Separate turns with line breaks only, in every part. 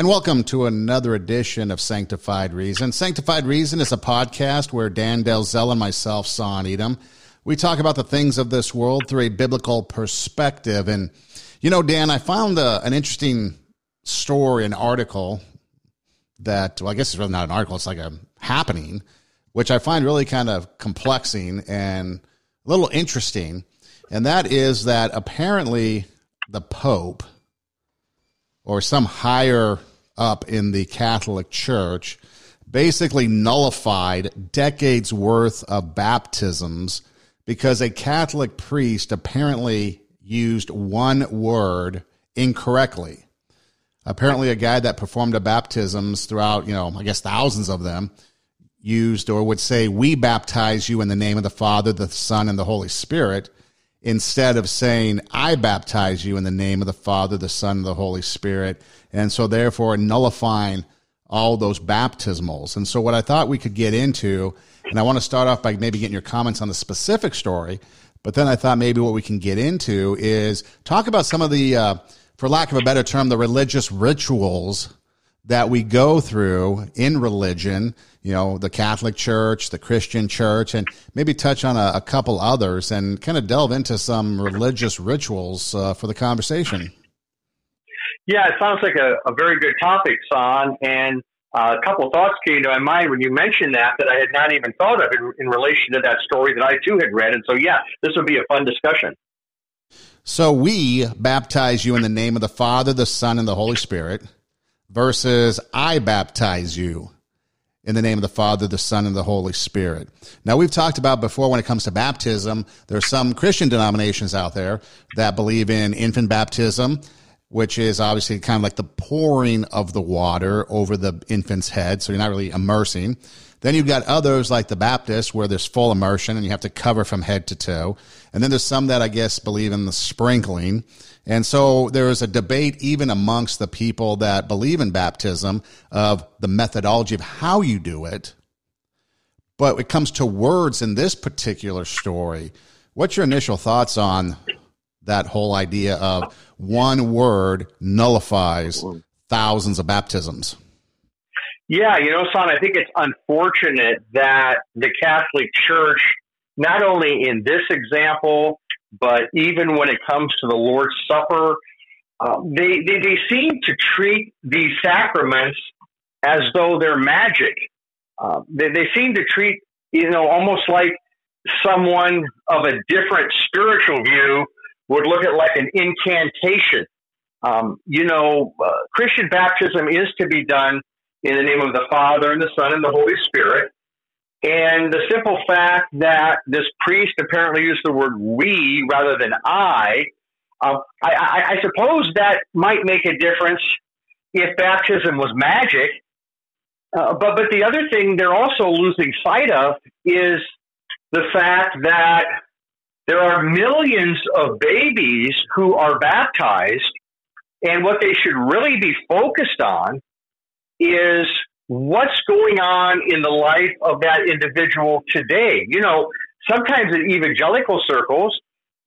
And welcome to another edition of Sanctified Reason. Sanctified Reason is a podcast where Dan Delzell and myself, Son Edom, we talk about the things of this world through a biblical perspective. And, you know, Dan, I found a, uh, an interesting story, an article that, well, I guess it's really not an article, it's like a happening, which I find really kind of complexing and a little interesting. And that is that apparently the Pope or some higher up in the Catholic Church basically nullified decades worth of baptisms because a Catholic priest apparently used one word incorrectly. Apparently, a guy that performed baptisms throughout, you know, I guess thousands of them, used or would say, We baptize you in the name of the Father, the Son, and the Holy Spirit, instead of saying, I baptize you in the name of the Father, the Son, and the Holy Spirit. And so, therefore, nullifying all those baptismals. And so, what I thought we could get into, and I want to start off by maybe getting your comments on the specific story, but then I thought maybe what we can get into is talk about some of the, uh, for lack of a better term, the religious rituals that we go through in religion, you know, the Catholic Church, the Christian Church, and maybe touch on a, a couple others and kind of delve into some religious rituals uh, for the conversation.
Yeah, it sounds like a, a very good topic, Son. And uh, a couple of thoughts came to my mind when you mentioned that that I had not even thought of in, in relation to that story that I too had read. And so, yeah, this would be a fun discussion.
So we baptize you in the name of the Father, the Son, and the Holy Spirit, versus I baptize you in the name of the Father, the Son, and the Holy Spirit. Now, we've talked about before when it comes to baptism, there are some Christian denominations out there that believe in infant baptism which is obviously kind of like the pouring of the water over the infant's head. So you're not really immersing. Then you've got others like the Baptists where there's full immersion and you have to cover from head to toe. And then there's some that I guess believe in the sprinkling. And so there is a debate even amongst the people that believe in baptism of the methodology of how you do it. But it comes to words in this particular story. What's your initial thoughts on that whole idea of one word nullifies thousands of baptisms.
Yeah, you know, son, I think it's unfortunate that the Catholic Church, not only in this example, but even when it comes to the Lord's Supper, uh, they, they, they seem to treat these sacraments as though they're magic. Uh, they, they seem to treat, you know, almost like someone of a different spiritual view would look at like an incantation. Um, you know, uh, Christian baptism is to be done in the name of the Father and the Son and the Holy Spirit. And the simple fact that this priest apparently used the word we rather than I, uh, I, I, suppose that might make a difference if baptism was magic. Uh, but but the other thing they're also losing sight of is the fact that there are millions of babies who are baptized, and what they should really be focused on is what's going on in the life of that individual today. You know, sometimes in evangelical circles,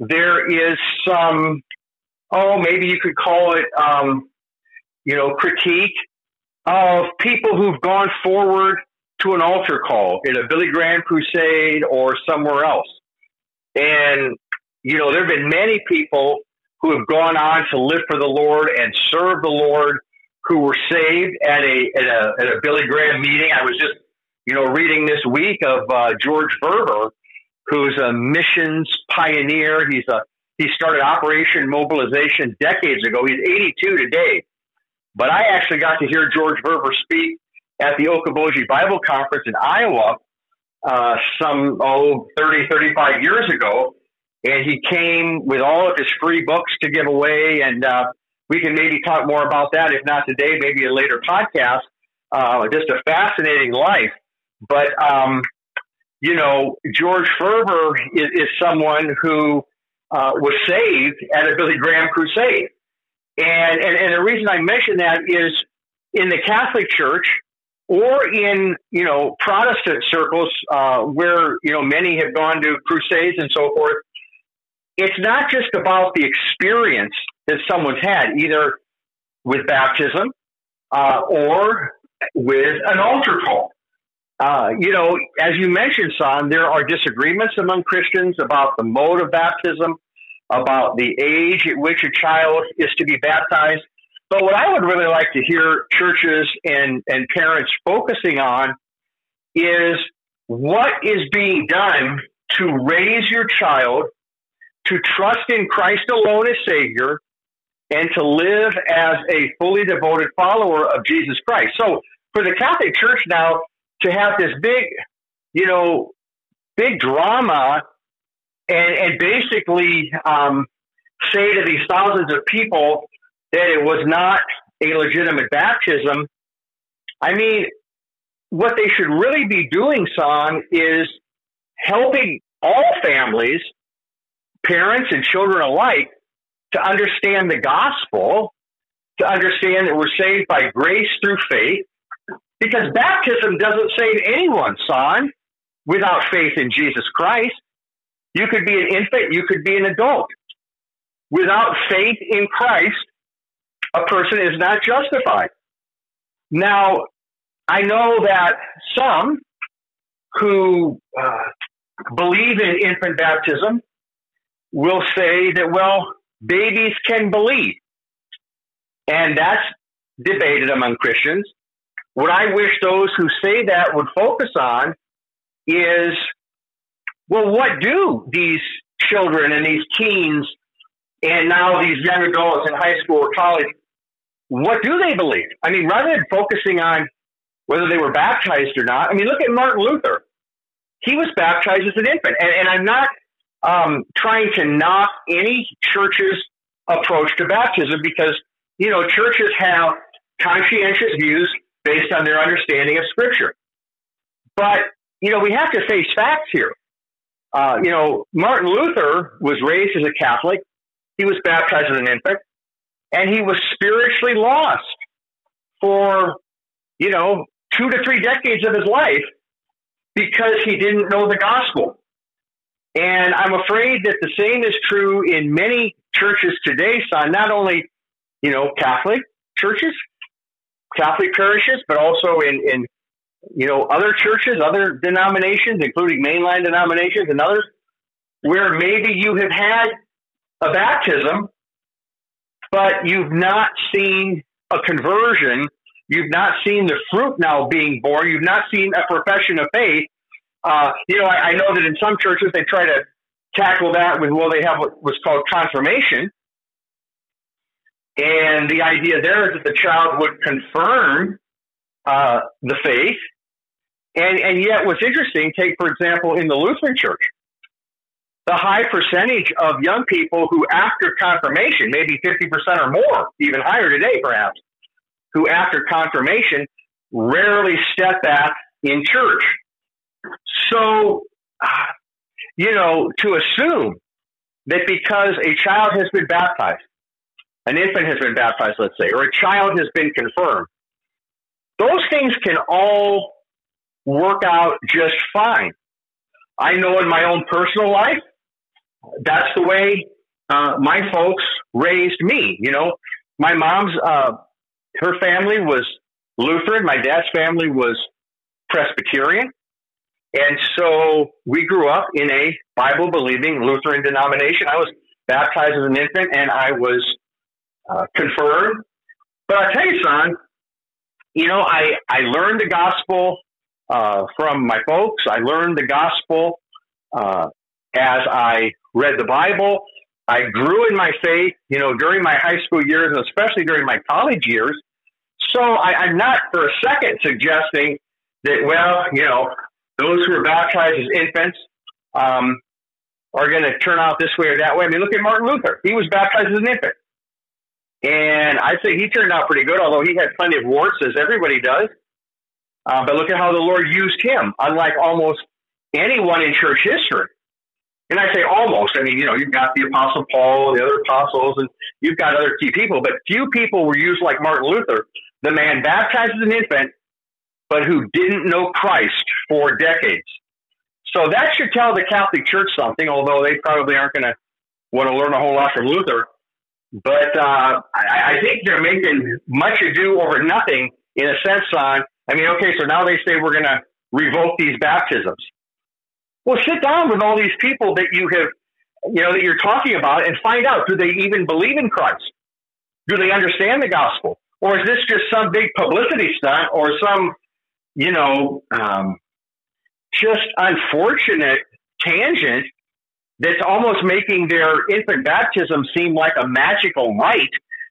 there is some, oh, maybe you could call it, um, you know, critique of people who've gone forward to an altar call in a Billy Graham crusade or somewhere else. And, you know, there have been many people who have gone on to live for the Lord and serve the Lord who were saved at a, at a, at a Billy Graham meeting. I was just, you know, reading this week of uh, George Verwer, who's a missions pioneer. He's a, he started Operation Mobilization decades ago. He's 82 today. But I actually got to hear George Verwer speak at the Okoboji Bible Conference in Iowa uh, some, oh, 30, 35 years ago. And he came with all of his free books to give away. And uh, we can maybe talk more about that, if not today, maybe a later podcast. Uh, just a fascinating life. But, um, you know, George Verwer is, is someone who uh, was saved at a Billy Graham crusade. And, and, and the reason I mention that is in the Catholic Church, or in you know Protestant circles uh, where you know many have gone to crusades and so forth. It's not just about the experience that someone's had, either with baptism uh, or with an altar call. Uh, you know, as you mentioned, Son, there are disagreements among Christians about the mode of baptism, about the age at which a child is to be baptized. But what I would really like to hear churches and, and parents focusing on is what is being done to raise your child to trust in Christ alone as Savior and to live as a fully devoted follower of Jesus Christ. So for the Catholic Church now to have this big, you know, big drama and, and basically um, say to these thousands of people that it was not a legitimate baptism, I mean, what they should really be doing, Son, is helping all families, parents and children alike, to understand the gospel, to understand that we're saved by grace through faith, because baptism doesn't save anyone, son, without faith in Jesus Christ. You could be an infant, you could be an adult. Without faith in Christ, a person is not justified. Now, I know that some who uh, believe in infant baptism will say that, well, babies can believe. And that's debated among Christians. What I wish those who say that would focus on is well, what do these children and these teens and now these young adults in high school or college, what do they believe? I mean, rather than focusing on whether they were baptized or not, I mean, look at Martin Luther. He was baptized as an infant. And, and I'm not um, trying to knock any church's approach to baptism because, you know, churches have conscientious views based on their understanding of Scripture. But, you know, we have to face facts here. Uh, you know, Martin Luther was raised as a Catholic. He was baptized as an infant, and he was spiritually lost for, you know, two to three decades of his life because he didn't know the gospel. And I'm afraid that the same is true in many churches today, son, not only, you know, Catholic churches, Catholic parishes, but also in, in you know, other churches, other denominations, including mainline denominations and others, where maybe you have had a baptism, but you've not seen a conversion. You've not seen the fruit now being born. You've not seen a profession of faith. Uh, you know, I, I know that in some churches they try to tackle that with, well, they have what was called confirmation. And the idea there is that the child would confirm uh, the faith. And, and yet, what's interesting, take for example, in the Lutheran Church, the high percentage of young people who, after confirmation, maybe 50% or more, even higher today perhaps, who after confirmation rarely step back in church. So, you know, to assume that because a child has been baptized, an infant has been baptized, let's say, or a child has been confirmed, those things can all work out just fine. I know in my own personal life, that's the way uh, my folks raised me. You know, my mom's, uh, her family was Lutheran, my dad's family was Presbyterian. And so we grew up in a Bible believing Lutheran denomination. I was baptized as an infant and I was uh, confirmed. But I tell you, son, you know, I, I learned the gospel uh, from my folks. I learned the gospel uh, as I read the Bible. I grew in my faith, you know, during my high school years and especially during my college years. So I, I'm not for a second suggesting that, well, you know, those who are baptized as infants um, are going to turn out this way or that way. I mean, look at Martin Luther. He was baptized as an infant. And I'd say he turned out pretty good, although he had plenty of warts, as everybody does. Uh, but look at how the Lord used him, unlike almost anyone in church history. And I say almost. I mean, you know, you've got the Apostle Paul, the other apostles, and you've got other key people, but few people were used like Martin Luther, the man baptized as an infant, but who didn't know Christ for decades. So that should tell the Catholic Church something, although they probably aren't going to want to learn a whole lot from Luther. But uh, I, I think they're making much ado over nothing in a sense on, I mean, okay, so now they say we're going to revoke these baptisms. Well, sit down with all these people that you have, you know, that you're talking about and find out, do they even believe in Christ? Do they understand the gospel? Or is this just some big publicity stunt or some, you know, um, just unfortunate tangent that's almost making their infant baptism seem like a magical rite.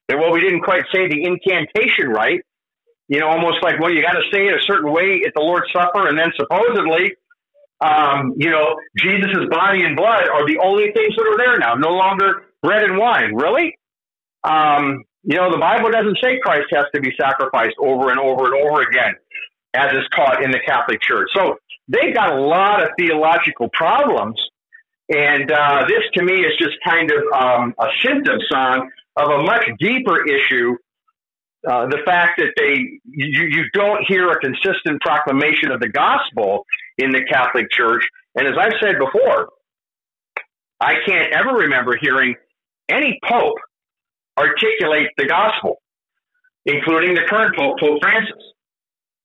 That well, we didn't quite say the incantation right. You know, almost like well, you got to say it a certain way at the Lord's Supper, and then supposedly, um, you know, Jesus' body and blood are the only things that are there now. No longer bread and wine. Really? Um, you know, the Bible doesn't say Christ has to be sacrificed over and over and over again, as is taught in the Catholic Church. So they've got a lot of theological problems and uh, this to me is just kind of um, a symptom son of a much deeper issue. Uh, the fact that they you, you don't hear a consistent proclamation of the gospel in the Catholic Church, and as I've said before, I can't ever remember hearing any pope articulate the gospel, including the current pope, Pope Francis.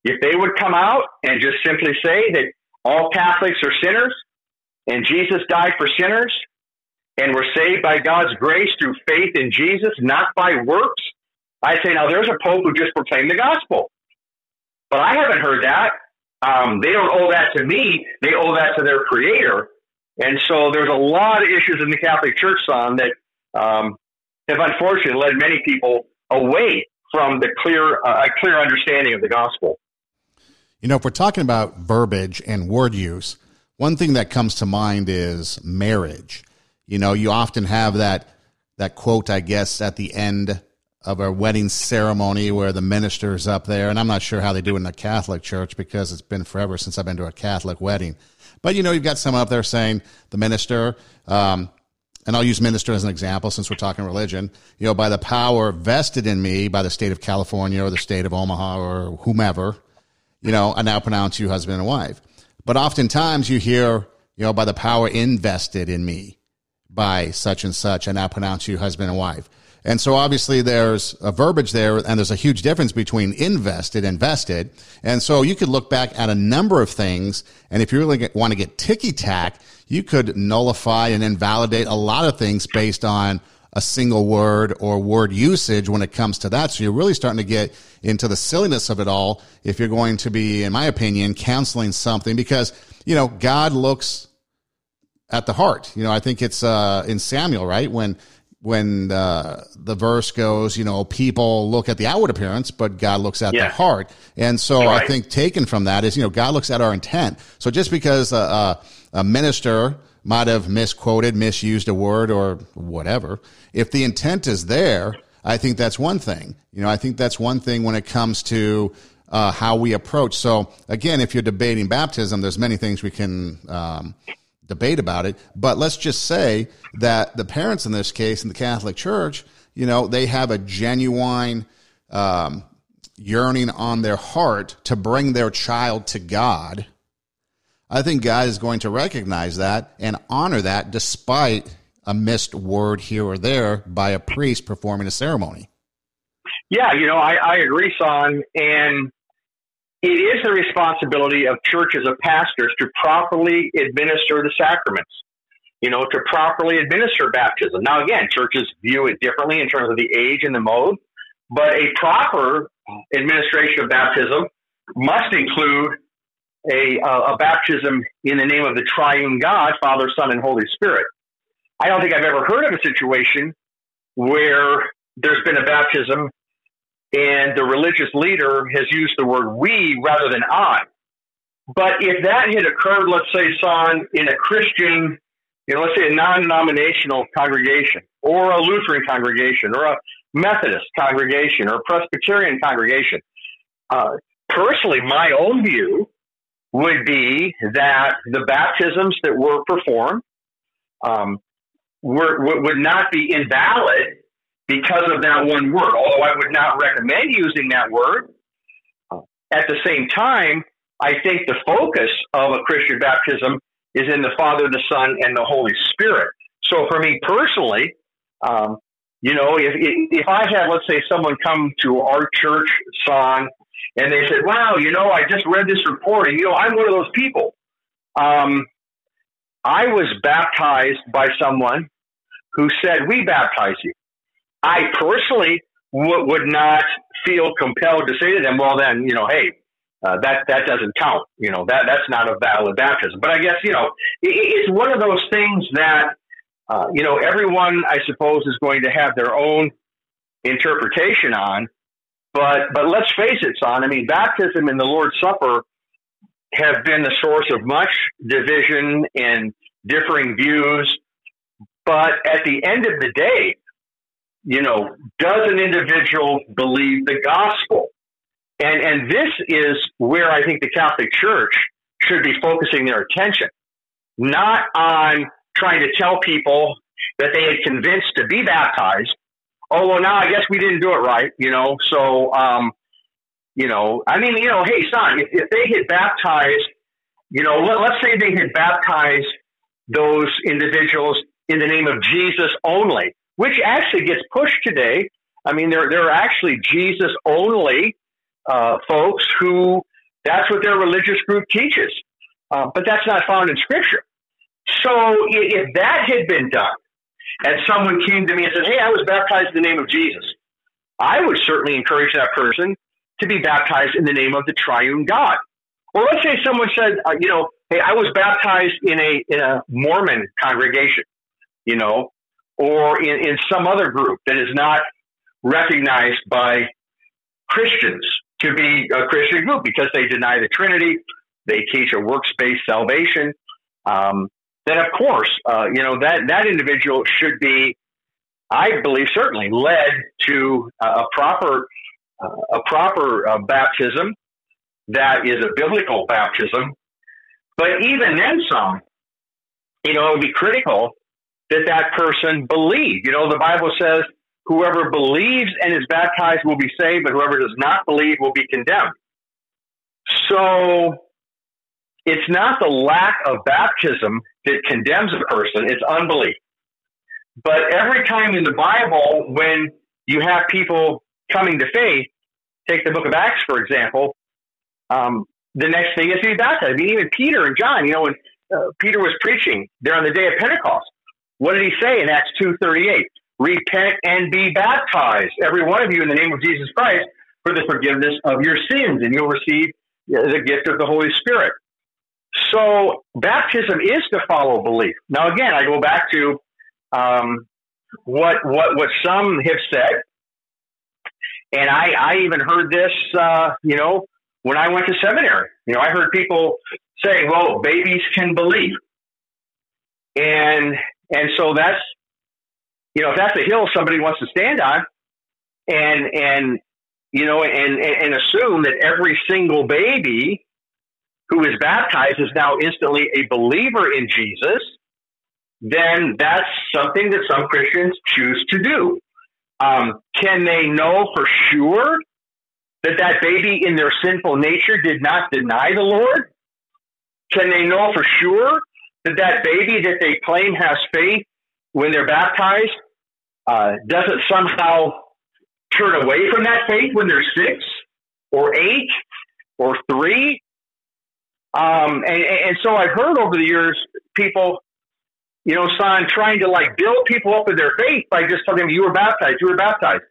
If they would come out and just simply say that all Catholics are sinners and Jesus died for sinners, and we're saved by God's grace through faith in Jesus, not by works. I say, now there's a pope who just proclaimed the gospel. But I haven't heard that. Um, they don't owe that to me, they owe that to their creator. And so there's a lot of issues in the Catholic Church, son, that um, have unfortunately led many people away from the clear, uh, a clear understanding of the gospel.
You know, if we're talking about verbiage and word use, one thing that comes to mind is marriage. You know, you often have that that quote, I guess, at the end of a wedding ceremony where the minister's up there, and I'm not sure how they do it in the Catholic Church because it's been forever since I've been to a Catholic wedding. But you know, you've got someone up there saying the minister, um, and I'll use minister as an example since we're talking religion. You know, by the power vested in me by the state of California or the state of Omaha or whomever, you know, I now pronounce you husband and wife. But oftentimes you hear, you know, by the power invested in me by such and such, I pronounce you husband and wife. And so obviously there's a verbiage there, and there's a huge difference between invested and vested. And so you could look back at a number of things, and if you really get, want to get ticky tack, you could nullify and invalidate a lot of things based on a single word or word usage when it comes to that. So you're really starting to get into the silliness of it all if you're going to be, in my opinion, counseling something because, you know, God looks at the heart. You know, I think it's uh, in Samuel, right? When when uh, the verse goes, you know, people look at the outward appearance, but God looks at yeah. the heart. And so right. I think taken from that is, you know, God looks at our intent. So just because a, a minister might have misquoted, misused a word or whatever. If the intent is there, I think that's one thing. You know, I think that's one thing when it comes to uh, how we approach. So again, if you're debating baptism, there's many things we can um, debate about it. But let's just say that the parents in this case in the Catholic Church, you know, they have a genuine um, yearning on their heart to bring their child to God I think God is going to recognize that and honor that despite a missed word here or there by a priest performing a ceremony.
Yeah, you know, I, I agree, Son. And it is the responsibility of churches, of pastors, to properly administer the sacraments, you know, to properly administer baptism. Now, again, churches view it differently in terms of the age and the mode, but a proper administration of baptism must include a, a baptism in the name of the triune God, Father, Son, and Holy Spirit. I don't think I've ever heard of a situation where there's been a baptism and the religious leader has used the word we rather than I. But if that had occurred, let's say, son, in a Christian, you know, let's say a non denominational congregation or a Lutheran congregation or a Methodist congregation or a Presbyterian congregation, uh, personally, my own view would be that the baptisms that were performed um, were, would not be invalid because of that one word, although I would not recommend using that word. Uh, at the same time, I think the focus of a Christian baptism is in the Father, the Son, and the Holy Spirit. So for me personally, um, You know, if if I had, let's say, someone come to our church, son, and they said, "Wow, you know, I just read this report, and you know, I'm one of those people." Um, I was baptized by someone who said, "We baptize you." I personally w- would not feel compelled to say to them, "Well, then, you know, hey, uh, that that doesn't count. You know, that that's not a valid baptism." But I guess you know, it, it's one of those things that uh, you know, everyone, I suppose, is going to have their own interpretation on. But but let's face it, son. I mean, baptism and the Lord's Supper have been the source of much division and differing views. But at the end of the day, you know, does an individual believe the gospel? And and this is where I think the Catholic Church should be focusing their attention, not on trying to tell people that they had convinced to be baptized. Oh well, now I guess we didn't do it right, you know. So, um, you know, I mean, you know, hey, son, if, if they had baptized, you know, let, let's say they had baptized those individuals in the name of Jesus only, which actually gets pushed today. I mean, there there are actually Jesus only uh, folks who that's what their religious group teaches, uh, but that's not found in Scripture. So if that had been done, and someone came to me and said, Hey, I was baptized in the name of Jesus, I would certainly encourage that person to be baptized in the name of the triune God. Or let's say someone said, uh, you know, hey, I was baptized in a in a Mormon congregation, you know, or in, in some other group that is not recognized by Christians to be a Christian group because they deny the Trinity, they teach a works based salvation. Um, then of course, uh, you know, that, that individual should be, I believe, certainly led to a proper, uh, a proper uh, baptism that is a biblical baptism. But even then, some, you know, it would be critical that that person believe. You know, the Bible says, whoever believes and is baptized will be saved, but whoever does not believe will be condemned. So it's not the lack of baptism that condemns a person, it's unbelief. But every time in the Bible, when you have people coming to faith, take the book of Acts, for example, um, the next thing is to be baptized. I mean, even Peter and John, you know, when uh, Peter was preaching there on the day of Pentecost, what did he say in Acts 2.38? Repent and be baptized, every one of you, in the name of Jesus Christ, for the forgiveness of your sins, and you'll receive the gift of the Holy Spirit. So baptism is to follow belief. Now, again, I go back to um, what what what some have said, and I I even heard this, uh, you know, when I went to seminary. You know, I heard people say, "Well, babies can believe," and and so that's you know, if that's a hill somebody wants to stand on, and and you know, and and assume that every single baby who is baptized is now instantly a believer in Jesus, then that's something that some Christians choose to do. Um, can they know for sure that that baby in their sinful nature did not deny the Lord? Can they know for sure that that baby that they claim has faith when they're baptized uh, doesn't somehow turn away from that faith when they're six or eight or three um, and, and so I've heard over the years people, you know, son, trying to like build people up in their faith by just telling them you were baptized, you were baptized.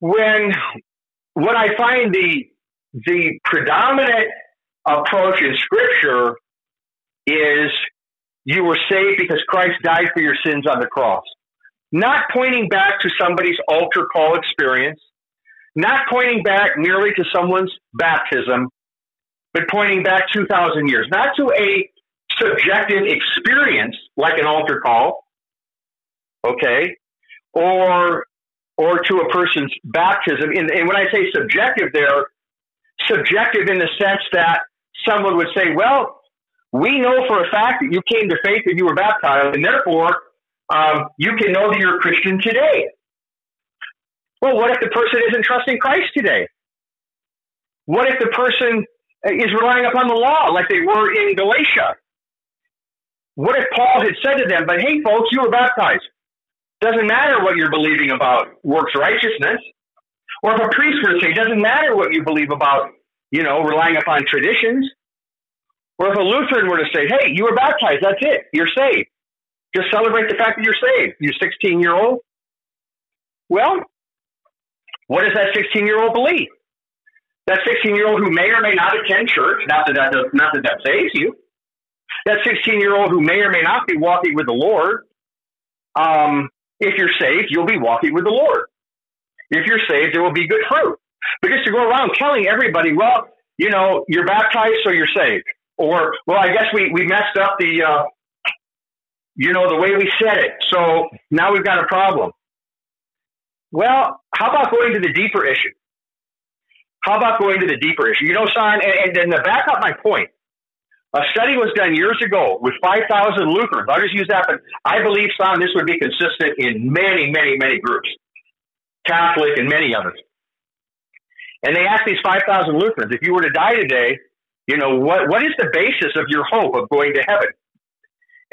When what I find the the predominant approach in Scripture is you were saved because Christ died for your sins on the cross. Not pointing back to somebody's altar call experience, not pointing back merely to someone's baptism, but pointing back 2,000 years, not to a subjective experience like an altar call, okay, or or to a person's baptism. And, and when I say subjective, there, subjective in the sense that someone would say, well, we know for a fact that you came to faith and you were baptized, and therefore um, you can know that you're a Christian today. Well, what if the person isn't trusting Christ today? What if the person is relying upon the law like they were in Galatia. What if Paul had said to them, but hey, folks, you were baptized. Doesn't matter what you're believing about works righteousness. Or if a priest were to say, doesn't matter what you believe about, you know, relying upon traditions. Or if a Lutheran were to say, hey, you were baptized, that's it, you're saved. Just celebrate the fact that you're saved, you 16 year old. Well, what does that 16 year old believe? That 16 year old who may or may not attend church, not that that, does, not that, that saves you. That 16 year old who may or may not be walking with the Lord. Um, if you're saved, you'll be walking with the Lord. If you're saved, there will be good fruit. But just to go around telling everybody, well, you know, you're baptized, so you're saved. Or, well, I guess we, we messed up the, uh, you know, the way we said it. So now we've got a problem. Well, how about going to the deeper issue? How about going to the deeper issue? You know, son, and, and, to back up my point, a study was done years ago with 5,000 Lutherans. I'll just use that, but I believe, son, this would be consistent in many, many, many groups, Catholic and many others. And they asked these 5,000 Lutherans, if you were to die today, you know, what, what is the basis of your hope of going to heaven?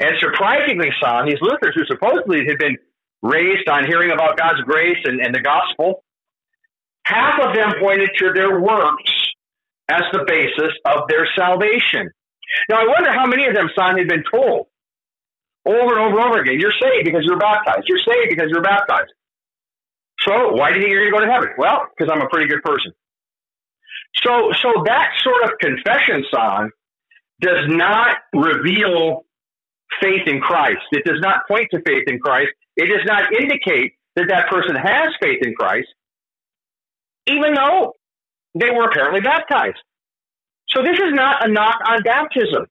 And surprisingly, son, these Lutherans who supposedly had been raised on hearing about God's grace and, and the gospel, half of them pointed to their works as the basis of their salvation. Now, I wonder how many of them, son, had been told over and over and over again, you're saved because you're baptized. You're saved because you're baptized. So why do you think you're going to go to heaven? Well, because I'm a pretty good person. So, so that sort of confession son does not reveal faith in Christ. It does not point to faith in Christ. It does not indicate that that person has faith in Christ, even though they were apparently baptized. So this is not a knock on baptism,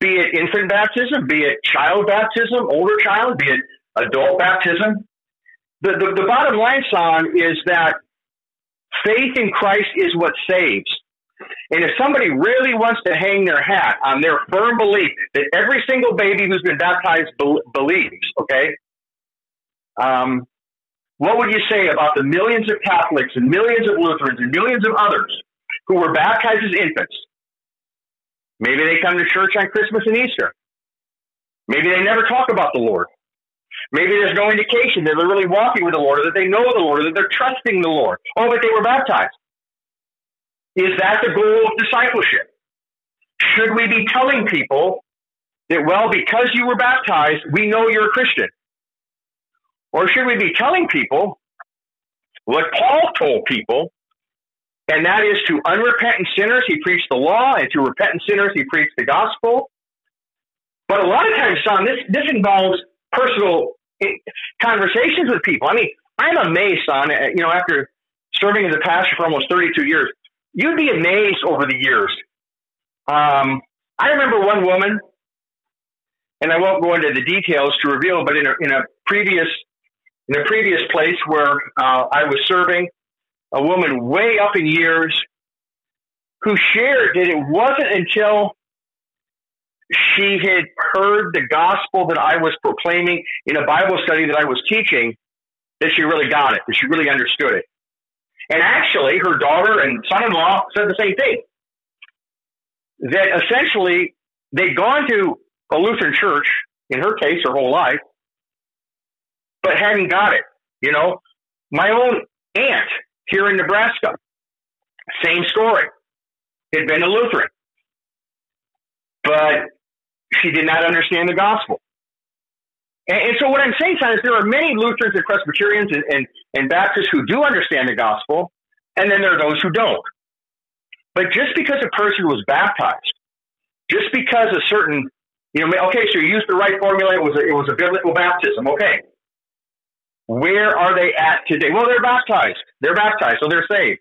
be it infant baptism, be it child baptism, older child, be it adult baptism. The, the, the bottom line, son, is that faith in Christ is what saves. And if somebody really wants to hang their hat on their firm belief that every single baby who's been baptized be- believes, okay, um, what would you say about the millions of Catholics and millions of Lutherans and millions of others who were baptized as infants? Maybe they come to church on Christmas and Easter. Maybe they never talk about the Lord. Maybe there's no indication that they're really walking with the Lord or that they know the Lord or that they're trusting the Lord. Oh, but they were baptized. Is that the goal of discipleship? Should we be telling people that, well, because you were baptized, we know you're a Christian? Or should we be telling people what Paul told people, and that is to unrepentant sinners, he preached the law, and to repentant sinners, he preached the gospel? But a lot of times, Son, this, this involves personal eh, conversations with people. I mean, I'm amazed, Son, eh, you know, after serving as a pastor for almost 32 years, you'd be amazed over the years. Um, I remember one woman, and I won't go into the details to reveal, but in a, in a previous in a previous place where uh, I was serving, a woman way up in years who shared that it wasn't until she had heard the gospel that I was proclaiming in a Bible study that I was teaching that she really got it, that she really understood it. And actually, her daughter and son in law said the same thing. That essentially they'd gone to a Lutheran church, in her case, her whole life, but hadn't got it. You know, my own aunt here in Nebraska, same story, had been a Lutheran, but she did not understand the gospel. And, and so what I'm saying, son, is there are many Lutherans and Presbyterians and, and, and Baptists who do understand the gospel, and then there are those who don't. But just because a person was baptized, just because a certain, you know, okay, so you used the right formula, it was a, it was a biblical baptism, okay. Where are they at today? Well, they're baptized. They're baptized, so they're saved.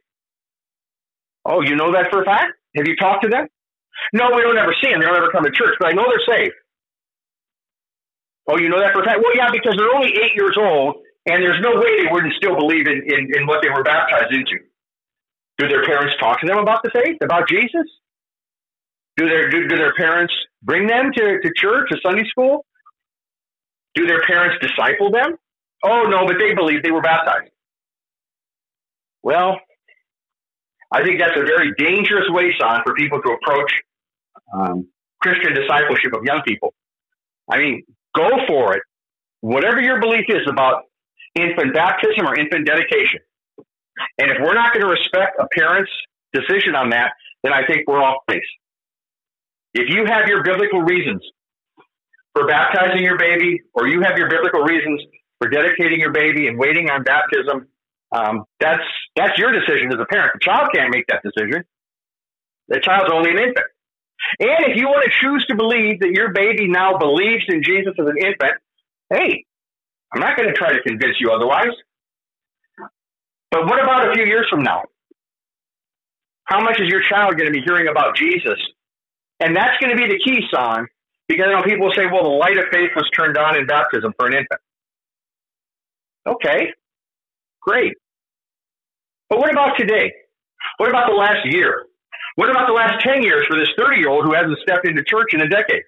Oh, you know that for a fact? Have you talked to them? No, we don't ever see them. They don't ever come to church, but I know they're saved. Oh, you know that for a fact? Well, yeah, because they're only eight years old, and there's no way they wouldn't still believe in, in, in what they were baptized into. Do their parents talk to them about the faith, about Jesus? Do their do, do their parents bring them to, to church, to Sunday school? Do their parents disciple them? Oh no, but they believe they were baptized. Well, I think that's a very dangerous way, son, for people to approach um, Christian discipleship of young people. I mean, go for it, whatever your belief is about infant baptism or infant dedication, and if we're not going to respect a parent's decision on that, then I think we're off base. If you have your biblical reasons for baptizing your baby, or you have your biblical reasons for dedicating your baby and waiting on baptism, um, that's that's your decision as a parent. The child can't make that decision. The child's only an infant. And if you want to choose to believe that your baby now believes in Jesus as an infant, hey, I'm not going to try to convince you otherwise. But what about a few years from now? How much is your child going to be hearing about Jesus? And that's going to be the key, son, because you know, people say, well, the light of faith was turned on in baptism for an infant. Okay, great. But what about today? What about the last year? What about the last 10 years for this 30 year old who hasn't stepped into church in a decade?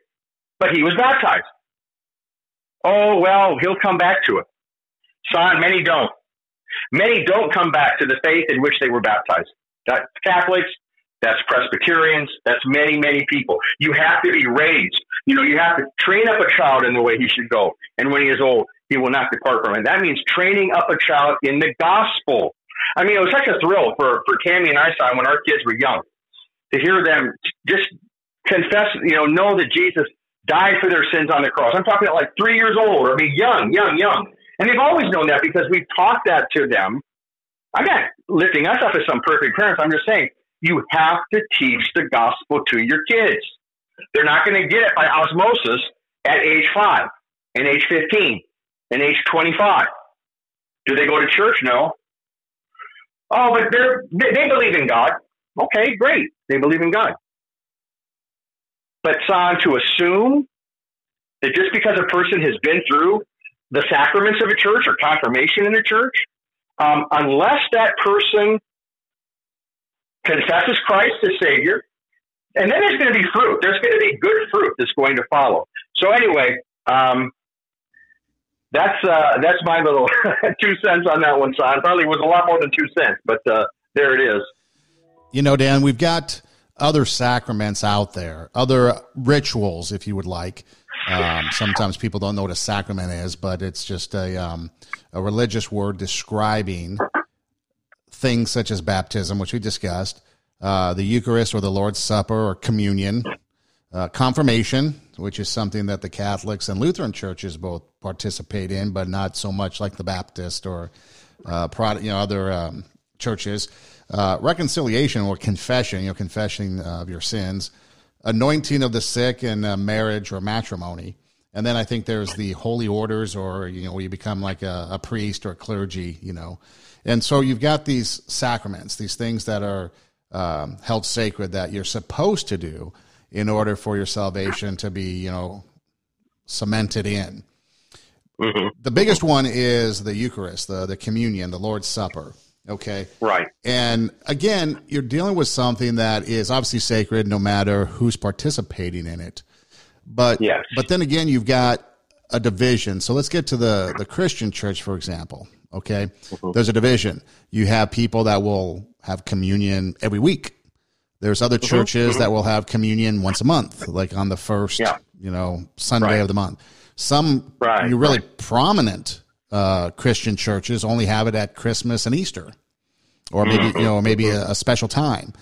But he was baptized. Oh, well, he'll come back to it. Son, many don't. Many don't come back to the faith in which they were baptized. That's Catholics, that's Presbyterians, that's many, many people. You have to be raised. You know, you have to train up a child in the way he should go. And when he is old, he will not depart from it. That means training up a child in the gospel. I mean, it was such a thrill for, for Tammy and I saw when our kids were young to hear them just confess, you know, know that Jesus died for their sins on the cross. I'm talking at like three years old or be young, young, young. And they've always known that because we've taught that to them. I'm not lifting us up as some perfect parents. I'm just saying you have to teach the gospel to your kids. They're not going to get it by osmosis at age five and age 15 and age 25. Do they go to church? No. Oh, but they're, they believe in God. Okay, great. They believe in God. But son, to assume that just because a person has been through the sacraments of a church or confirmation in a church, um, unless that person confesses Christ as Savior, and then there's going to be fruit. There's going to be good fruit that's going to follow. So anyway, um, that's uh, that's my little two cents on that one, son. Probably was a lot more than two cents, but uh, there it is.
You know, Dan, we've got other sacraments out there, other rituals, if you would like. Um, sometimes people don't know what a sacrament is, but it's just a um, a religious word describing things such as baptism, which we discussed, uh, the Eucharist or the Lord's Supper or communion, uh, confirmation, which is something that the Catholics and Lutheran churches both participate in, but not so much like the Baptist or uh, Protestant, you know, other um, churches. Uh, reconciliation or confession, you know, confession of your sins, anointing of the sick, and uh, marriage or matrimony. And then I think there's the holy orders, or you know, you become like a, a priest or a clergy, you know. And so you've got these sacraments, these things that are um, held sacred that you're supposed to do in order for your salvation to be, you know, cemented in. Mm-hmm. The biggest one is the Eucharist, the the communion, the Lord's Supper. Okay.
Right.
And again, you're dealing with something that is obviously sacred no matter who's participating in it. But yes. but then again, you've got a division. So let's get to the the Christian church for example. Okay? Mm-hmm. There's a division. You have people that will have communion every week. There's other mm-hmm. churches mm-hmm. that will have communion once a month, like on the first, yeah. you know, Sunday right. of the month. Some right. really right. prominent uh, Christian churches only have it at Christmas and Easter, or maybe you know maybe a, a special time.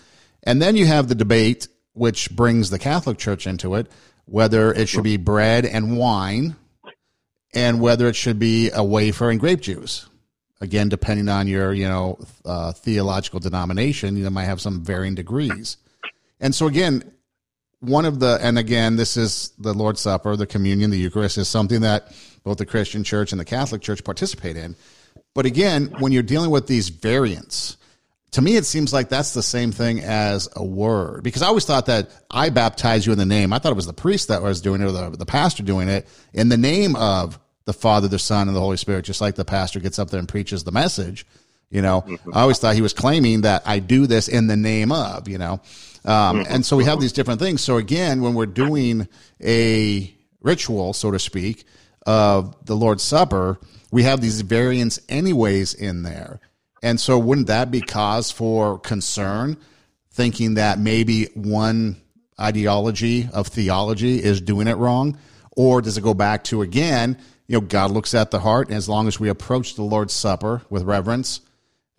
And then you have the debate, which brings the Catholic Church into it, whether it should be bread and wine, and whether it should be a wafer and grape juice. Again, depending on your you know uh, theological denomination, you know, might have some varying degrees. And so again, one of the and again, this is the Lord's Supper, the communion, the Eucharist is something that both the Christian church and the Catholic church participate in. But again, when you're dealing with these variants, to me, it seems like that's the same thing as a word because I always thought that I baptize you in the name. I thought it was the priest that was doing it or the, the pastor doing it in the name of the Father, the Son, and the Holy Spirit, just like the pastor gets up there and preaches the message. You know, mm-hmm. I always thought he was claiming that I do this in the name of, you know. Um, mm-hmm. and so we have these different things. So again, when we're doing a ritual, so to speak, of the Lord's Supper, we have these variants anyways in there. And so wouldn't that be cause for concern, thinking that maybe one ideology of theology is doing it wrong? Or does it go back to, again, you know, God looks at the heart. And as long as we approach the Lord's Supper with reverence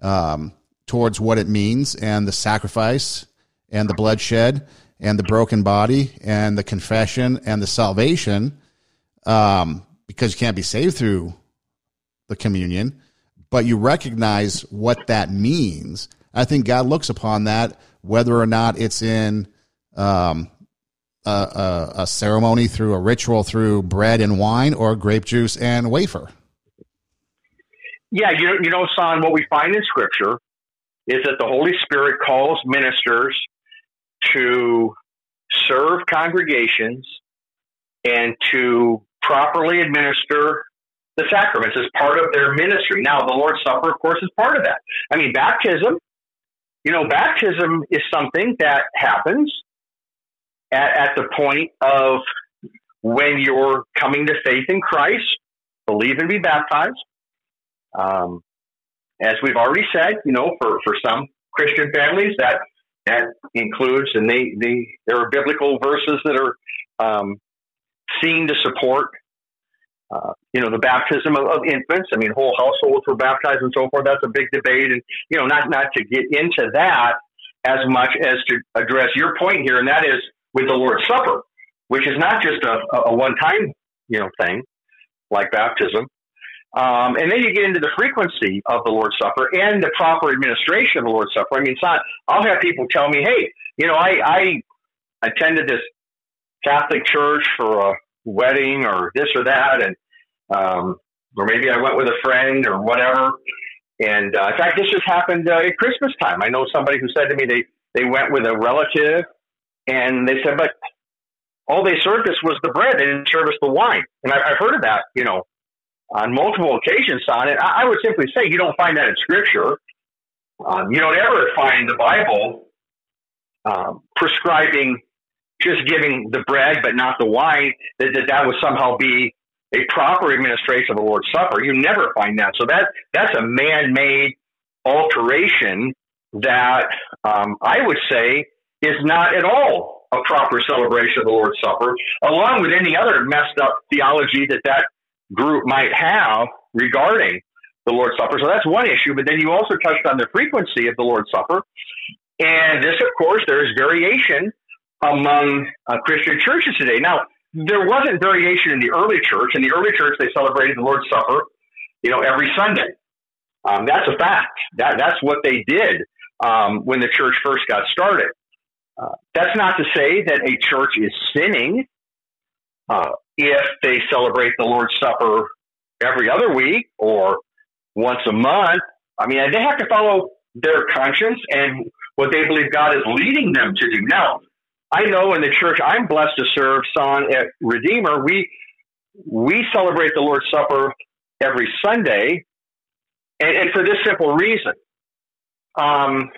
um, towards what it means and the sacrifice and the bloodshed and the broken body and the confession and the salvation, um, because you can't be saved through the communion, but you recognize what that means. I think God looks upon that, whether or not it's in um, a, a, a, ceremony through a ritual through bread and wine or grape juice and wafer.
Yeah, you, you know, son, what we find in Scripture is that the Holy Spirit calls ministers to serve congregations and to properly administer the sacraments as part of their ministry. Now, the Lord's Supper, of course, is part of that. I mean, baptism, you know, baptism is something that happens at, at the point of when you're coming to faith in Christ, believe and be baptized. Um, as we've already said, you know, for, for some Christian families, that that includes, and they, they there are biblical verses that are um, seen to support, uh, you know, the baptism of, of, infants. I mean, whole households were baptized and so forth. That's a big debate, and you know, not not to get into that as much as to address your point here, and that is with the Lord's Supper, which is not just a, a one time, you know, thing like baptism. Um, and then you get into the frequency of the Lord's Supper and the proper administration of the Lord's Supper. I mean, it's not, I'll have people tell me, hey, you know, I, I attended this Catholic church for a wedding or this or that, and um, or maybe I went with a friend or whatever. And uh, in fact, this just happened uh, at Christmas time. I know somebody who said to me they they went with a relative, and they said, but all they served us was the bread. They didn't serve us the wine. And I, I've heard of that, you know, on multiple occasions on it. I, I would simply say you don't find that in Scripture. Um, you don't ever find the Bible um, prescribing just giving the bread but not the wine, that that, that would somehow be a proper administration of the Lord's Supper. You never find that. So that that's a man-made alteration that um, I would say is not at all a proper celebration of the Lord's Supper, along with any other messed up theology that that group might have regarding the Lord's Supper. So that's one issue. But then you also touched on the frequency of the Lord's Supper. And this, of course, there is variation among uh, Christian churches today. Now, there wasn't variation in the early church. In the early church, they celebrated the Lord's Supper, you know, every Sunday. Um, that's a fact. That that's what they did um, when the church first got started. That's not to say that a church is sinning uh, if they celebrate the Lord's Supper every other week or once a month. I mean, they have to follow their conscience and what they believe God is leading them to do. Now, I know in the church I'm blessed to serve, son at Redeemer, we we celebrate the Lord's Supper every Sunday, and, and for this simple reason. Um,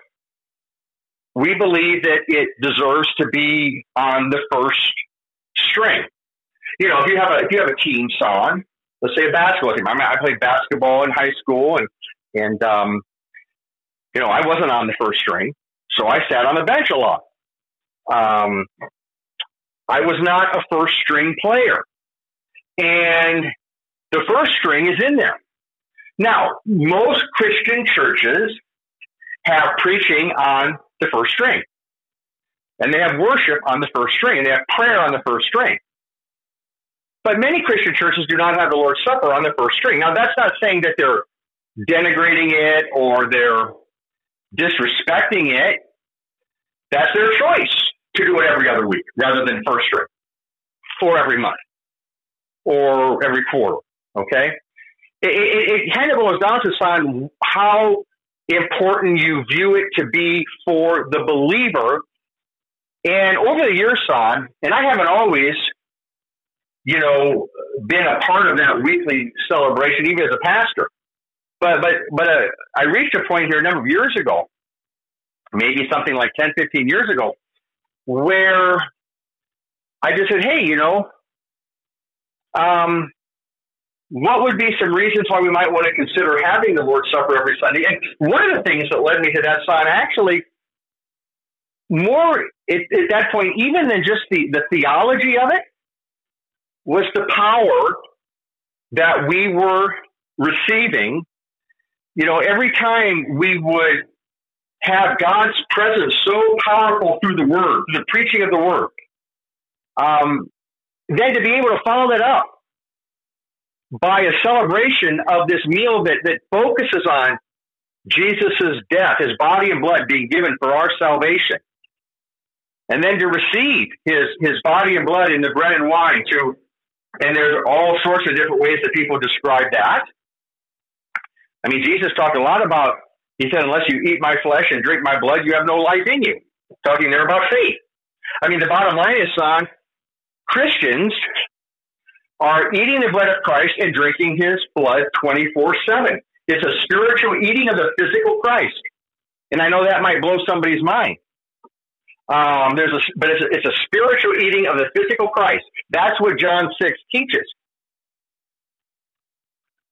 we believe that it deserves to be on the first string. You know, if you have a if you have a team song, let's say a basketball team. I mean, I played basketball in high school, and and um, you know, I wasn't on the first string, so I sat on the bench a lot. Um, I was not a first string player, and the first string is in there. Now, most Christian churches have preaching on the first string. And they have worship on the first string, and they have prayer on the first string. But many Christian churches do not have the Lord's Supper on the first string. Now, that's not saying that they're denigrating it or they're disrespecting it. That's their choice to do it every other week rather than first string for every month or every quarter. Okay? It, it, it kind of boils down to son, how important you view it to be for the believer. And over the years, son, and I haven't always, you know, been a part of that weekly celebration, even as a pastor. But but but uh, I reached a point here a number of years ago, maybe something like 10, 15 years ago, where I just said, hey, you know, um, what would be some reasons why we might want to consider having the Lord's Supper every Sunday? And one of the things that led me to that son, actually, more at, at that point, even than just the, the theology of it, was the power that we were receiving, you know, every time we would have God's presence so powerful through the word, the preaching of the word, um, then to be able to follow that up by a celebration of this meal that, that focuses on Jesus' death, his body and blood being given for our salvation. And then to receive his, his body and blood in the bread and wine to, and there's all sorts of different ways that people describe that. I mean, Jesus talked a lot about, he said, unless you eat my flesh and drink my blood, you have no life in you. Talking there about faith. I mean, the bottom line is, son, Christians are eating the blood of Christ and drinking his blood 24 7. It's a spiritual eating of the physical Christ. And I know that might blow somebody's mind. Um, there's a, but it's a, it's a spiritual eating of the physical Christ. That's what John 6 teaches.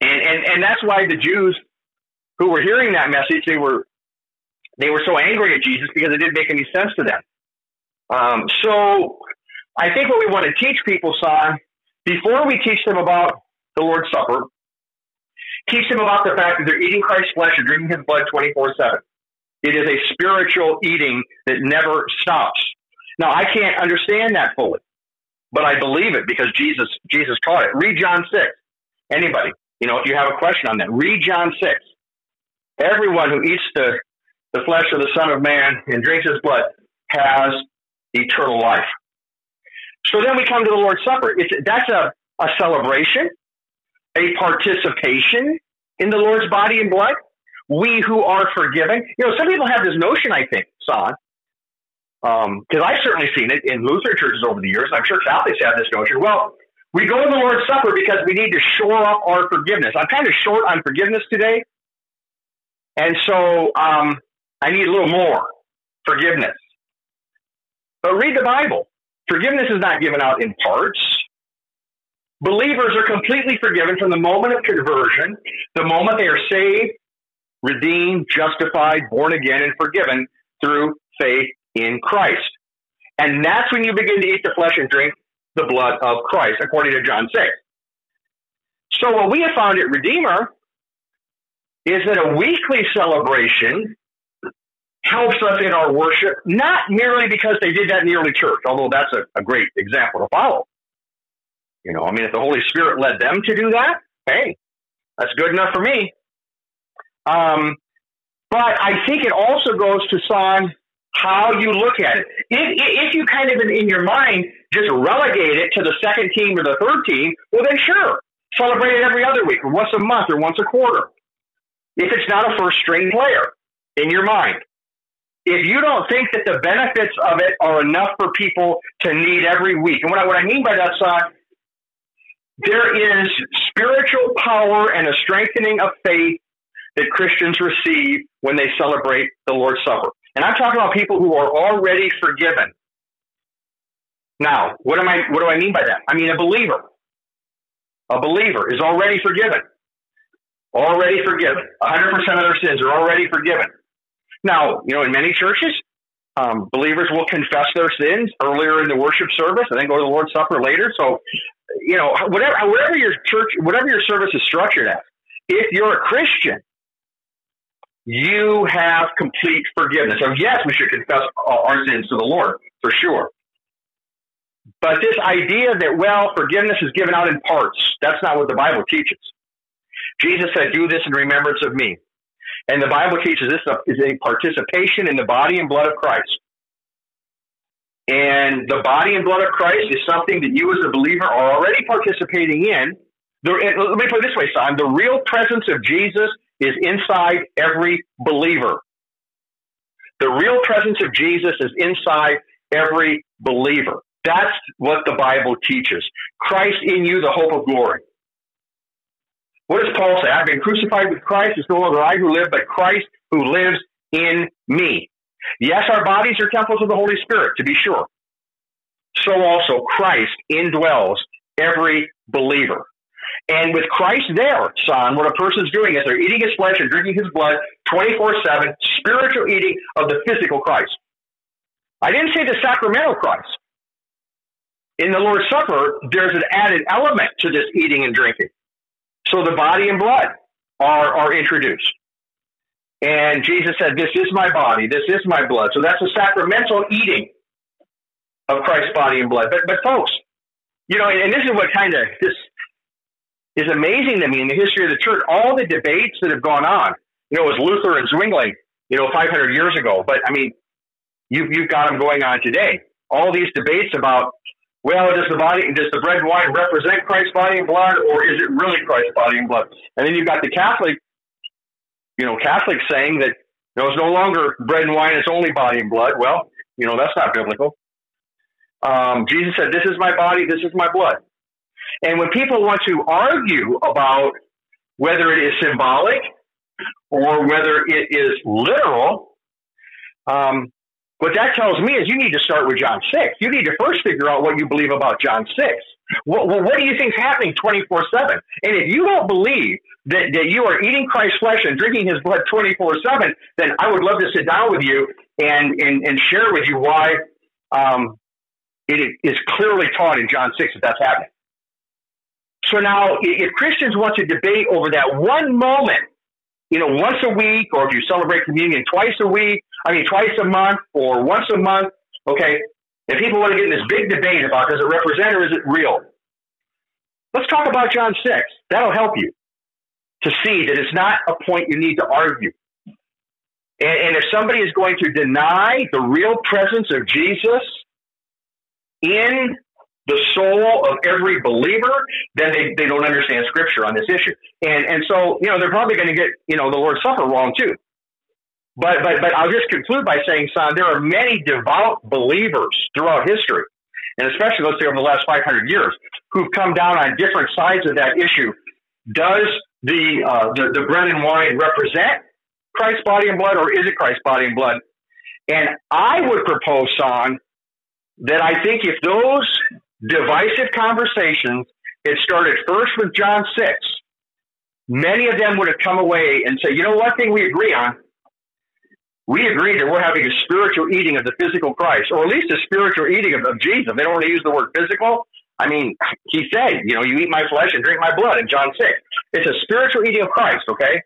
And, and, and that's why the Jews who were hearing that message, they were, they were so angry at Jesus because it didn't make any sense to them. Um, so I think what we want to teach people, son, before we teach them about the Lord's Supper, teach them about the fact that they're eating Christ's flesh and drinking his blood 24 7. It is a spiritual eating that never stops. Now, I can't understand that fully, but I believe it because Jesus, Jesus taught it. Read John 6. Anybody, you know, if you have a question on that, read John 6. Everyone who eats the, the flesh of the Son of Man and drinks his blood has eternal life. So then we come to the Lord's Supper. It's, that's a, a celebration, a participation in the Lord's body and blood. We who are forgiven. You know, some people have this notion, I think, Son, because um, I've certainly seen it in Lutheran churches over the years. and I'm sure Catholics have this notion. Well, we go to the Lord's Supper because we need to shore up our forgiveness. I'm kind of short on forgiveness today. And so um, I need a little more forgiveness. But read the Bible. Forgiveness is not given out in parts. Believers are completely forgiven from the moment of conversion, the moment they are saved, redeemed, justified, born again, and forgiven through faith in Christ. And that's when you begin to eat the flesh and drink the blood of Christ, according to John 6. So, what we have found at Redeemer is that a weekly celebration helps us in our worship, not merely because they did that in the early church, although that's a, a great example to follow. You know, I mean, if the Holy Spirit led them to do that, hey, that's good enough for me. Um, but I think it also goes to son how you look at it. If, if you kind of in, in your mind just relegate it to the second team or the third team, well, then sure, celebrate it every other week or once a month or once a quarter. If it's not a first string player in your mind, if you don't think that the benefits of it are enough for people to need every week, and what I, what I mean by that, son, there is spiritual power and a strengthening of faith that Christians receive when they celebrate the Lord's Supper. And I'm talking about people who are already forgiven. Now, what am I what do I mean by that? I mean a believer. A believer is already forgiven. Already forgiven. 100% of their sins are already forgiven. Now, you know, in many churches, um, believers will confess their sins earlier in the worship service and then go to the Lord's Supper later. So, you know, whatever, whatever your church, whatever your service is structured as, if you're a Christian, you have complete forgiveness. So, yes, we should confess our sins to the Lord for sure. But this idea that, well, forgiveness is given out in parts, that's not what the Bible teaches. Jesus said, Do this in remembrance of me. And the Bible teaches this is a participation in the body and blood of Christ. And the body and blood of Christ is something that you as a believer are already participating in. The, let me put it this way, Simon. The real presence of Jesus is inside every believer. The real presence of Jesus is inside every believer. That's what the Bible teaches. Christ in you, the hope of glory. What does Paul say? I've been crucified with Christ. It's no longer I who live, but Christ who lives in me. Yes, our bodies are temples of the Holy Spirit, to be sure. So also Christ indwells every believer. And with Christ there, son, what a person's doing is they're eating his flesh and drinking his blood 24 7, spiritual eating of the physical Christ. I didn't say the sacramental Christ. In the Lord's Supper, there's an added element to this eating and drinking. So the body and blood are, are introduced. And Jesus said, This is my body, this is my blood. So that's a sacramental eating of Christ's body and blood. But, but folks, you know, and this is what kind of this is amazing to me in the history of the church. All the debates that have gone on, you know, it was Luther and Zwingli, you know, 500 years ago. But I mean, you, you've got them going on today. All these debates about, well, does the body, does the bread and wine represent Christ's body and blood, or is it really Christ's body and blood? And then you've got the Catholic, you know, Catholic saying that you know, it's no longer bread and wine; it's only body and blood. Well, you know, that's not biblical. Um, Jesus said, "This is my body. This is my blood." And when people want to argue about whether it is symbolic or whether it is literal, um, what that tells me is you need to start with John 6. You need to first figure out what you believe about John 6. What, what do you think is happening 24 7? And if you don't believe that, that you are eating Christ's flesh and drinking his blood 24 7, then I would love to sit down with you and, and, and share with you why um, it is clearly taught in John 6 that that's happening. So now, if Christians want to debate over that one moment, you know, once a week, or if you celebrate communion twice a week, I mean, twice a month, or once a month, okay, and people want to get in this big debate about does it represent or is it real? Let's talk about John 6. That'll help you to see that it's not a point you need to argue. And, and if somebody is going to deny the real presence of Jesus in the soul of every believer, then they, they don't understand scripture on this issue. And and so, you know, they're probably going to get, you know, the Lord's Supper wrong too. But but but I'll just conclude by saying, son, there are many devout believers throughout history, and especially let's say over the last 500 years, who've come down on different sides of that issue. Does the uh, the, the bread and wine represent Christ's body and blood, or is it Christ's body and blood? And I would propose, son, that I think if those divisive conversations had started first with John 6, many of them would have come away and say, you know, one thing we agree on, we agree that we're having a spiritual eating of the physical Christ, or at least a spiritual eating of, of Jesus. They don't want to use the word physical. I mean, he said, you know, you eat my flesh and drink my blood in John 6. It's a spiritual eating of Christ, okay?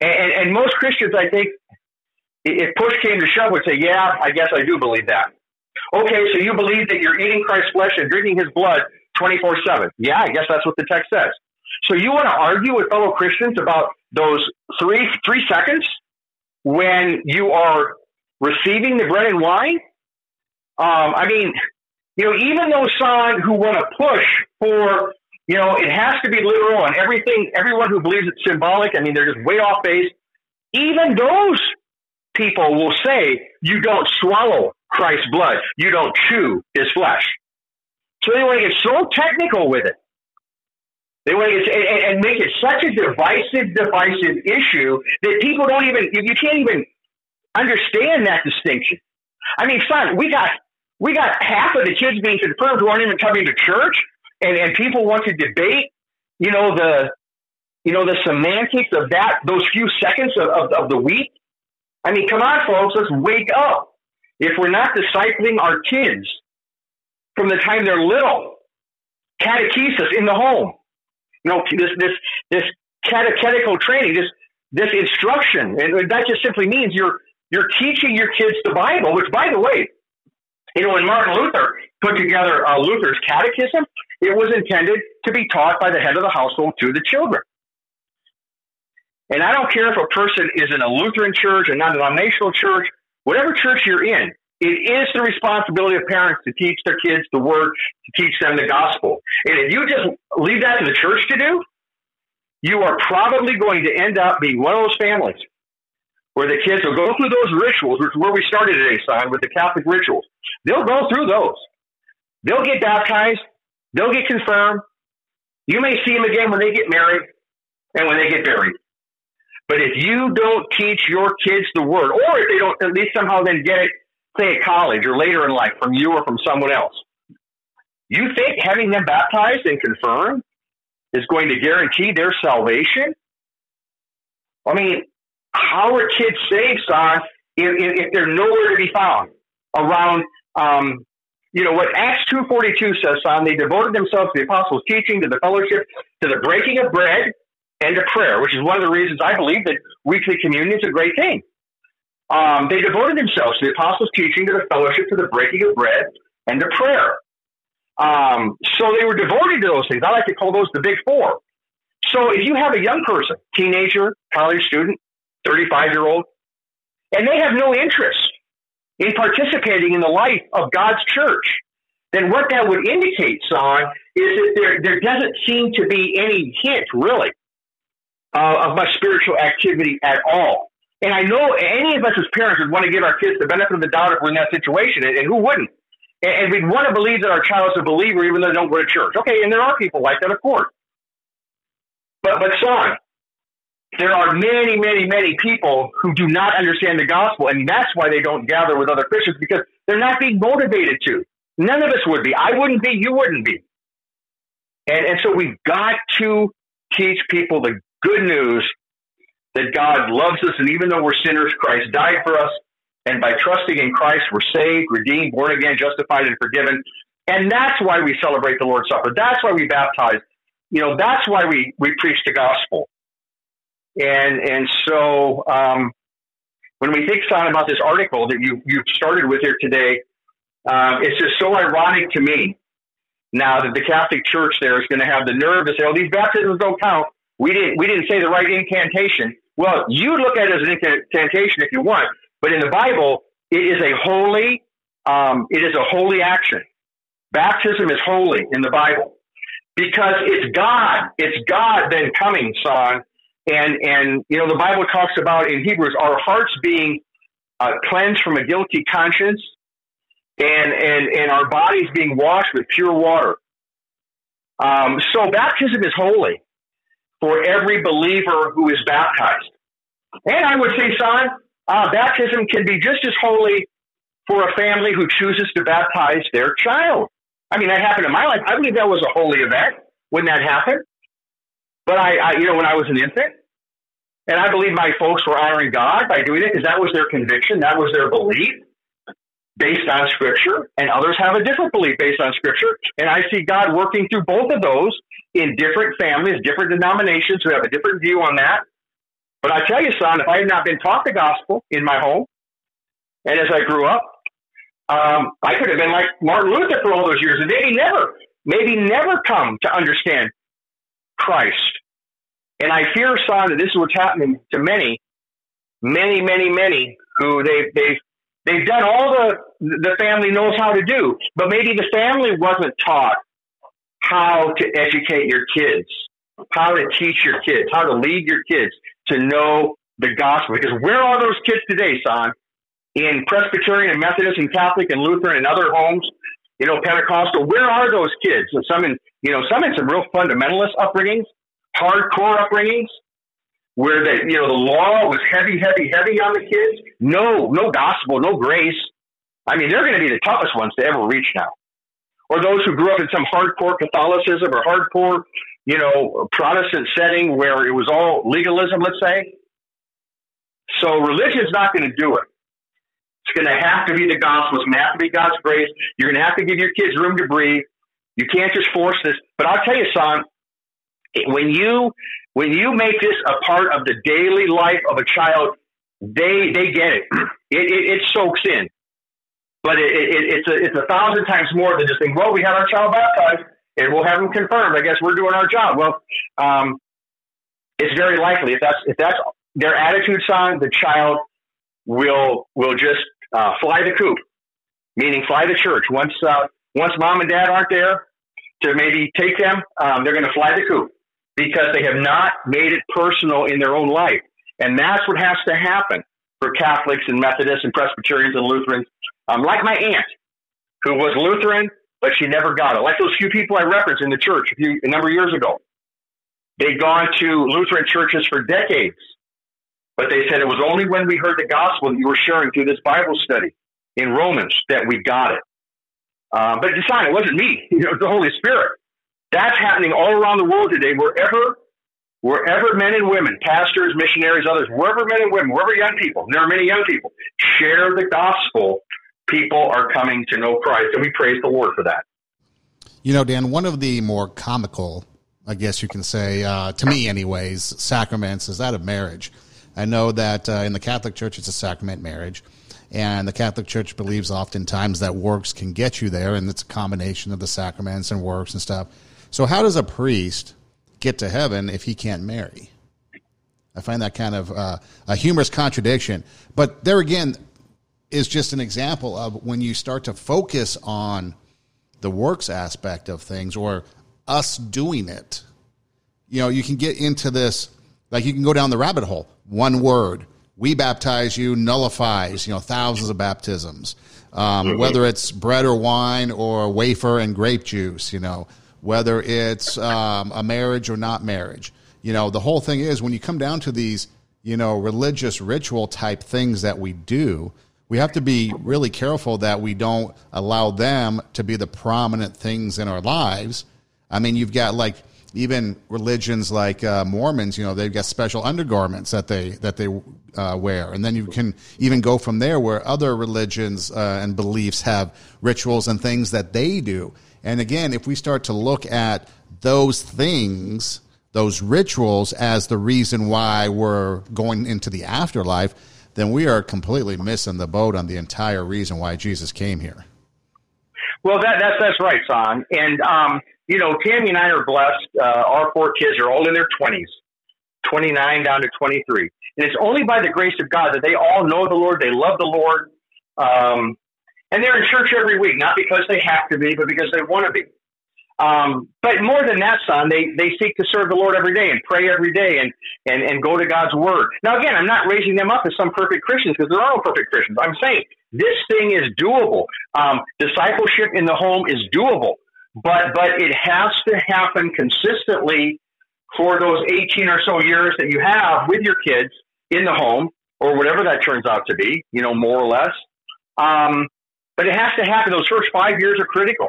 And, and most Christians, I think, if push came to shove, would say, yeah, I guess I do believe that. Okay, so you believe that you're eating Christ's flesh and drinking his blood 24 7. Yeah, I guess that's what the text says. So you want to argue with fellow Christians about those three three seconds when you are receiving the bread and wine? Um, I mean, you know, even those signs who want to push for, you know, it has to be literal and everything, everyone who believes it's symbolic, I mean, they're just way off base. Even those people will say you don't swallow Christ's blood. You don't chew his flesh. So they want to get so technical with it. They want to and, and make it such a divisive, divisive issue that people don't even, you can't even understand that distinction. I mean, son, we got, we got half of the kids being confirmed who aren't even coming to church and, and people want to debate, you know, the, you know, the semantics of that, those few seconds of, of, of the week. I mean, come on, folks, let's wake up if we're not discipling our kids from the time they're little, catechesis in the home, you know, this this this catechetical training, this this instruction, and that just simply means you're you're teaching your kids the Bible. Which, by the way, you know, when Martin Luther put together uh, Luther's catechism, it was intended to be taught by the head of the household to the children. And I don't care if a person is in a Lutheran church, a non-denominational church, whatever church you're in, it is the responsibility of parents to teach their kids the word, to teach them the gospel. And if you just leave that to the church to do, you are probably going to end up being one of those families where the kids will go through those rituals, which is where we started today, son, with the Catholic rituals. They'll go through those. They'll get baptized. They'll get confirmed. You may see them again when they get married and when they get buried. But if you don't teach your kids the word, or if they don't at least somehow then get it, say at college or later in life from you or from someone else, you think having them baptized and confirmed is going to guarantee their salvation? I mean, how are kids saved, son, if, if, they're nowhere to be found around, um, you know what Acts two forty two says, son. They devoted themselves to the apostles' teaching, to the fellowship, to the breaking of bread, and to prayer, which is one of the reasons I believe that weekly communion is a great thing. Um, they devoted themselves to the apostles' teaching, to the fellowship, to the breaking of bread, and to prayer. Um, so they were devoted to those things. I like to call those the big four. So if you have a young person, teenager, college student, 35 year old, and they have no interest in participating in the life of God's church, then what that would indicate, son, is that there, there doesn't seem to be any hint, really, uh, of much spiritual activity at all. And I know any of us as parents would want to give our kids the benefit of the doubt if we're in that situation, and, and who wouldn't? And, and we'd want to believe that our child is a believer even though they don't go to church. Okay, and there are people like that, of course. But, but son, there are many, many, many people who do not understand the gospel, and that's why they don't gather with other Christians because they're not being motivated to. None of us would be. I wouldn't be. You wouldn't be. And, and so we've got to teach people the good news that God loves us, and even though we're sinners, Christ died for us. And by trusting in Christ, we're saved, redeemed, born again, justified, and forgiven. And that's why we celebrate the Lord's Supper. That's why we baptize. You know, that's why we, we preach the gospel. And and so um, when we think, Son, about this article that you you started with here today, um, it's just so ironic to me now that the Catholic Church there is going to have the nerve to say, "Oh, these baptisms don't count. We didn't we didn't say the right incantation." Well, you look at it as an incantation if you want, but in the Bible, it is a holy um, it is a holy action. Baptism is holy in the Bible because it's God. It's God then coming, son, and, and, you know, the Bible talks about in Hebrews our hearts being uh, cleansed from a guilty conscience and, and, and our bodies being washed with pure water. Um, so baptism is holy for every believer who is baptized. And I would say, son, uh, baptism can be just as holy for a family who chooses to baptize their child. I mean, that happened in my life. I believe that was a holy event when that happened. But I, I, you know, when I was an infant, and I believe my folks were honoring God by doing it because that was their conviction, that was their belief based on Scripture, and others have a different belief based on Scripture. And I see God working through both of those in different families, different denominations who have a different view on that. But I tell you, son, if I had not been taught the gospel in my home, and as I grew up, um, I could have been like Martin Luther for all those years, and maybe never, maybe never come to understand Christ. And I fear, son, that this is what's happening to many, many, many, many who they they they've done all the the family knows how to do, but maybe the family wasn't taught how to educate your kids, how to teach your kids, how to lead your kids to know the gospel. Because where are those kids today, son? In Presbyterian and Methodist and Catholic and Lutheran and other homes, you know, Pentecostal. Where are those kids? And some in, you know, some in some real fundamentalist upbringings, hardcore upbringings, where the, you know, the law was heavy, heavy, heavy on the kids. No, no gospel, no grace. I mean, they're going to be the toughest ones to ever reach now. Or those who grew up in some hardcore Catholicism or hardcore, you know, Protestant setting where it was all legalism, let's say. So religion's not going to do it. It's going to have to be the gospel. It's going to have to be God's grace. You're going to have to give your kids room to breathe. You can't just force this. But I'll tell you, son, when you when you make this a part of the daily life of a child, they they get it. It, it, it soaks in. But it, it, it's a it's a thousand times more than just saying, well, we had our child baptized and we'll have them confirmed. I guess we're doing our job. Well, um, it's very likely if that's if that's their attitude, son, the child will will just uh, fly the coop, meaning fly the church. Once uh, once mom and dad aren't there to maybe take them, um, they're going to fly the coop because they have not made it personal in their own life, and that's what has to happen for Catholics and Methodists and Presbyterians and Lutherans. Um, like my aunt, who was Lutheran, but she never got it. Like those few people I referenced in the church a, few, a number of years ago. They'd gone to Lutheran churches for decades but they said it was only when we heard the gospel that you were sharing through this Bible study in Romans that we got it. Um, but decide it wasn't me. It was the Holy Spirit. That's happening all around the world today. Wherever, wherever men and women, pastors, missionaries, others, wherever men and women, wherever young people, there are many young people, share the gospel. People are coming to know Christ, and we praise the Lord for that.
You know, Dan, one of the more comical, I guess you can say, uh, to me, anyways, sacraments is that of marriage. I know that uh, in the Catholic Church, it's a sacrament marriage. And the Catholic Church believes oftentimes that works can get you there, and it's a combination of the sacraments and works and stuff. So, how does a priest get to heaven if he can't marry? I find that kind of uh, a humorous contradiction. But there again is just an example of when you start to focus on the works aspect of things or us doing it. You know, you can get into this, like you can go down the rabbit hole. One word, we baptize you nullifies you know thousands of baptisms um, mm-hmm. whether it's bread or wine or wafer and grape juice you know whether it's um, a marriage or not marriage you know the whole thing is when you come down to these you know religious ritual type things that we do we have to be really careful that we don't allow them to be the prominent things in our lives i mean you've got like even religions like uh, Mormons, you know, they've got special undergarments that they that they uh, wear, and then you can even go from there where other religions uh, and beliefs have rituals and things that they do. And again, if we start to look at those things, those rituals, as the reason why we're going into the afterlife, then we are completely missing the boat on the entire reason why Jesus came here.
Well, that, that's that's right, Son. And um, you know, Tammy and I are blessed. Uh, our four kids are all in their 20s, 29 down to 23. And it's only by the grace of God that they all know the Lord, they love the Lord, um, and they're in church every week, not because they have to be, but because they want to be. Um, but more than that, son, they, they seek to serve the Lord every day and pray every day and, and, and go to God's word. Now, again, I'm not raising them up as some perfect Christians because there are no perfect Christians. I'm saying this thing is doable. Um, discipleship in the home is doable but but it has to happen consistently for those 18 or so years that you have with your kids in the home or whatever that turns out to be, you know, more or less. Um, but it has to happen. Those first five years are critical.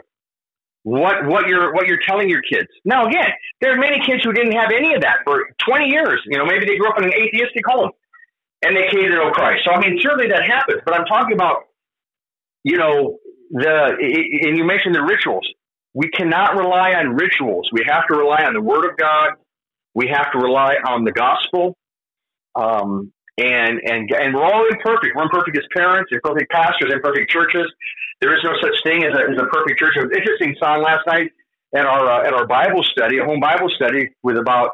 What what you're what you're telling your kids. Now again, there are many kids who didn't have any of that for 20 years. You know, maybe they grew up in an atheistic home and they came to know Christ. So I mean, certainly that happens. But I'm talking about, you know, the and you mentioned the rituals we cannot rely on rituals. We have to rely on the Word of God. We have to rely on the gospel. Um, and and and we're all imperfect. We're imperfect as parents, imperfect pastors, imperfect churches. There is no such thing as a, as a perfect church. It was interesting son last night at our uh, at our Bible study, a home Bible study with about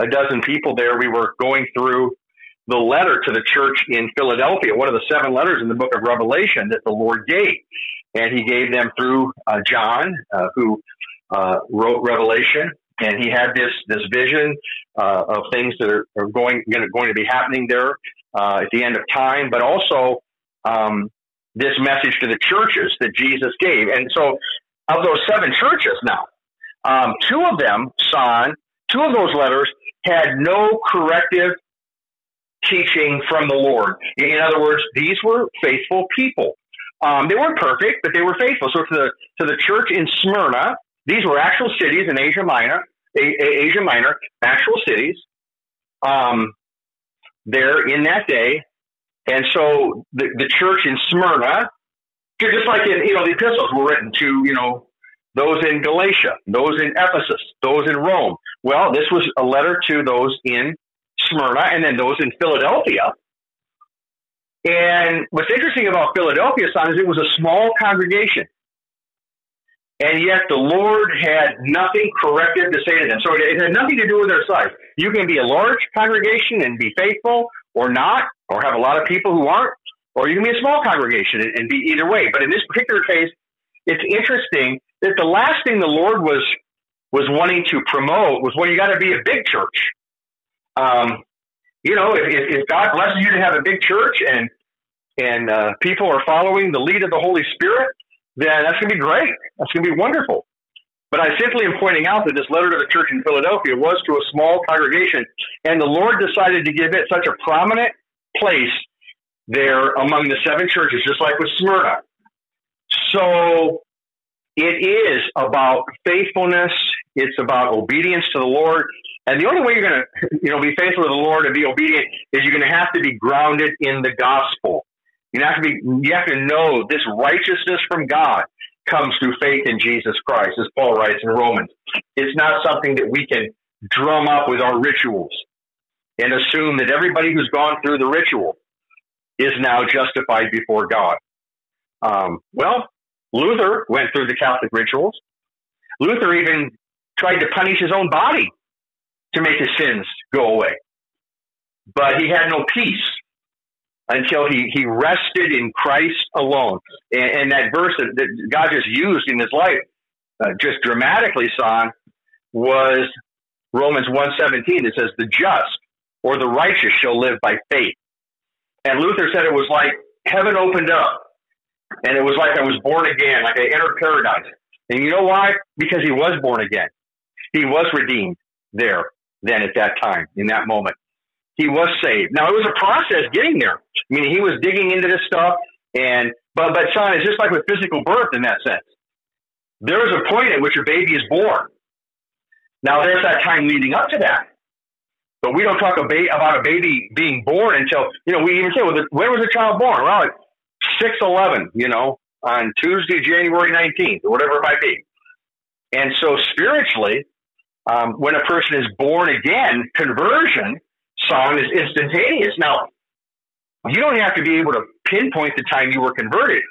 a dozen people there. We were going through the letter to the church in Philadelphia, one of the seven letters in the book of Revelation that the Lord gave and he gave them through uh, John, uh, who uh, wrote Revelation, and he had this this vision uh, of things that are, are going going to be happening there uh, at the end of time, but also um, this message to the churches that Jesus gave. And so, of those seven churches now, um, two of them, Son, two of those letters had no corrective teaching from the Lord. In other words, these were faithful people. Um, they weren't perfect, but they were faithful. So to the to the church in Smyrna, these were actual cities in Asia Minor, Asia Minor, actual cities. Um, there in that day, and so the the church in Smyrna, just like in you know the epistles were written to you know those in Galatia, those in Ephesus, those in Rome. Well, this was a letter to those in Smyrna, and then those in Philadelphia and what's interesting about Philadelphia, son, is it was a small congregation. And yet the Lord had nothing corrective to say to them. So it had nothing to do with their size. You can be a large congregation and be faithful or not, or have a lot of people who aren't, or you can be a small congregation and, and be either way. But in this particular case, it's interesting that the last thing the Lord was was wanting to promote was well, you got to be a big church. Um, you know, if, if God blesses you to have a big church and and uh, people are following the lead of the Holy Spirit, then that's going to be great. That's going to be wonderful. But I simply am pointing out that this letter to the church in Philadelphia was to a small congregation, and the Lord decided to give it such a prominent place there among the seven churches, just like with Smyrna. So it is about faithfulness. It's about obedience to the Lord. And the only way you're going to, you know, be faithful to the Lord and be obedient is you're going to have to be grounded in the gospel. You have to be, you have to know this righteousness from God comes through faith in Jesus Christ, as Paul writes in Romans. It's not something that we can drum up with our rituals and assume that everybody who's gone through the ritual is now justified before God. Um, well, Luther went through the Catholic rituals. Luther even tried to punish his own body to make his sins go away. But he had no peace until he, he rested in Christ alone. And, and that verse that, that, God just used in his life, uh, just dramatically, son, was Romans 1.17. It says, the just or the righteous shall live by faith. And Luther said it was like heaven opened up. And it was like I was born again, like I entered paradise. And you know why? Because he was born again. He was redeemed there then at that time, in that moment. He was saved. Now it was a process getting there. I mean, he was digging into this stuff and, but, but son, it's just like with physical birth in that sense. There is a point at which a baby is born. Now there's that time leading up to that. But we don't talk about a baby being born until, you know, we even say, well, when was the child born? Well, like 6 11, you know, on Tuesday, January 19th, or whatever it might be. And so spiritually, um, when a person is born again, conversion son is instantaneous. Now, you don't have to be able to pinpoint the time you were converted.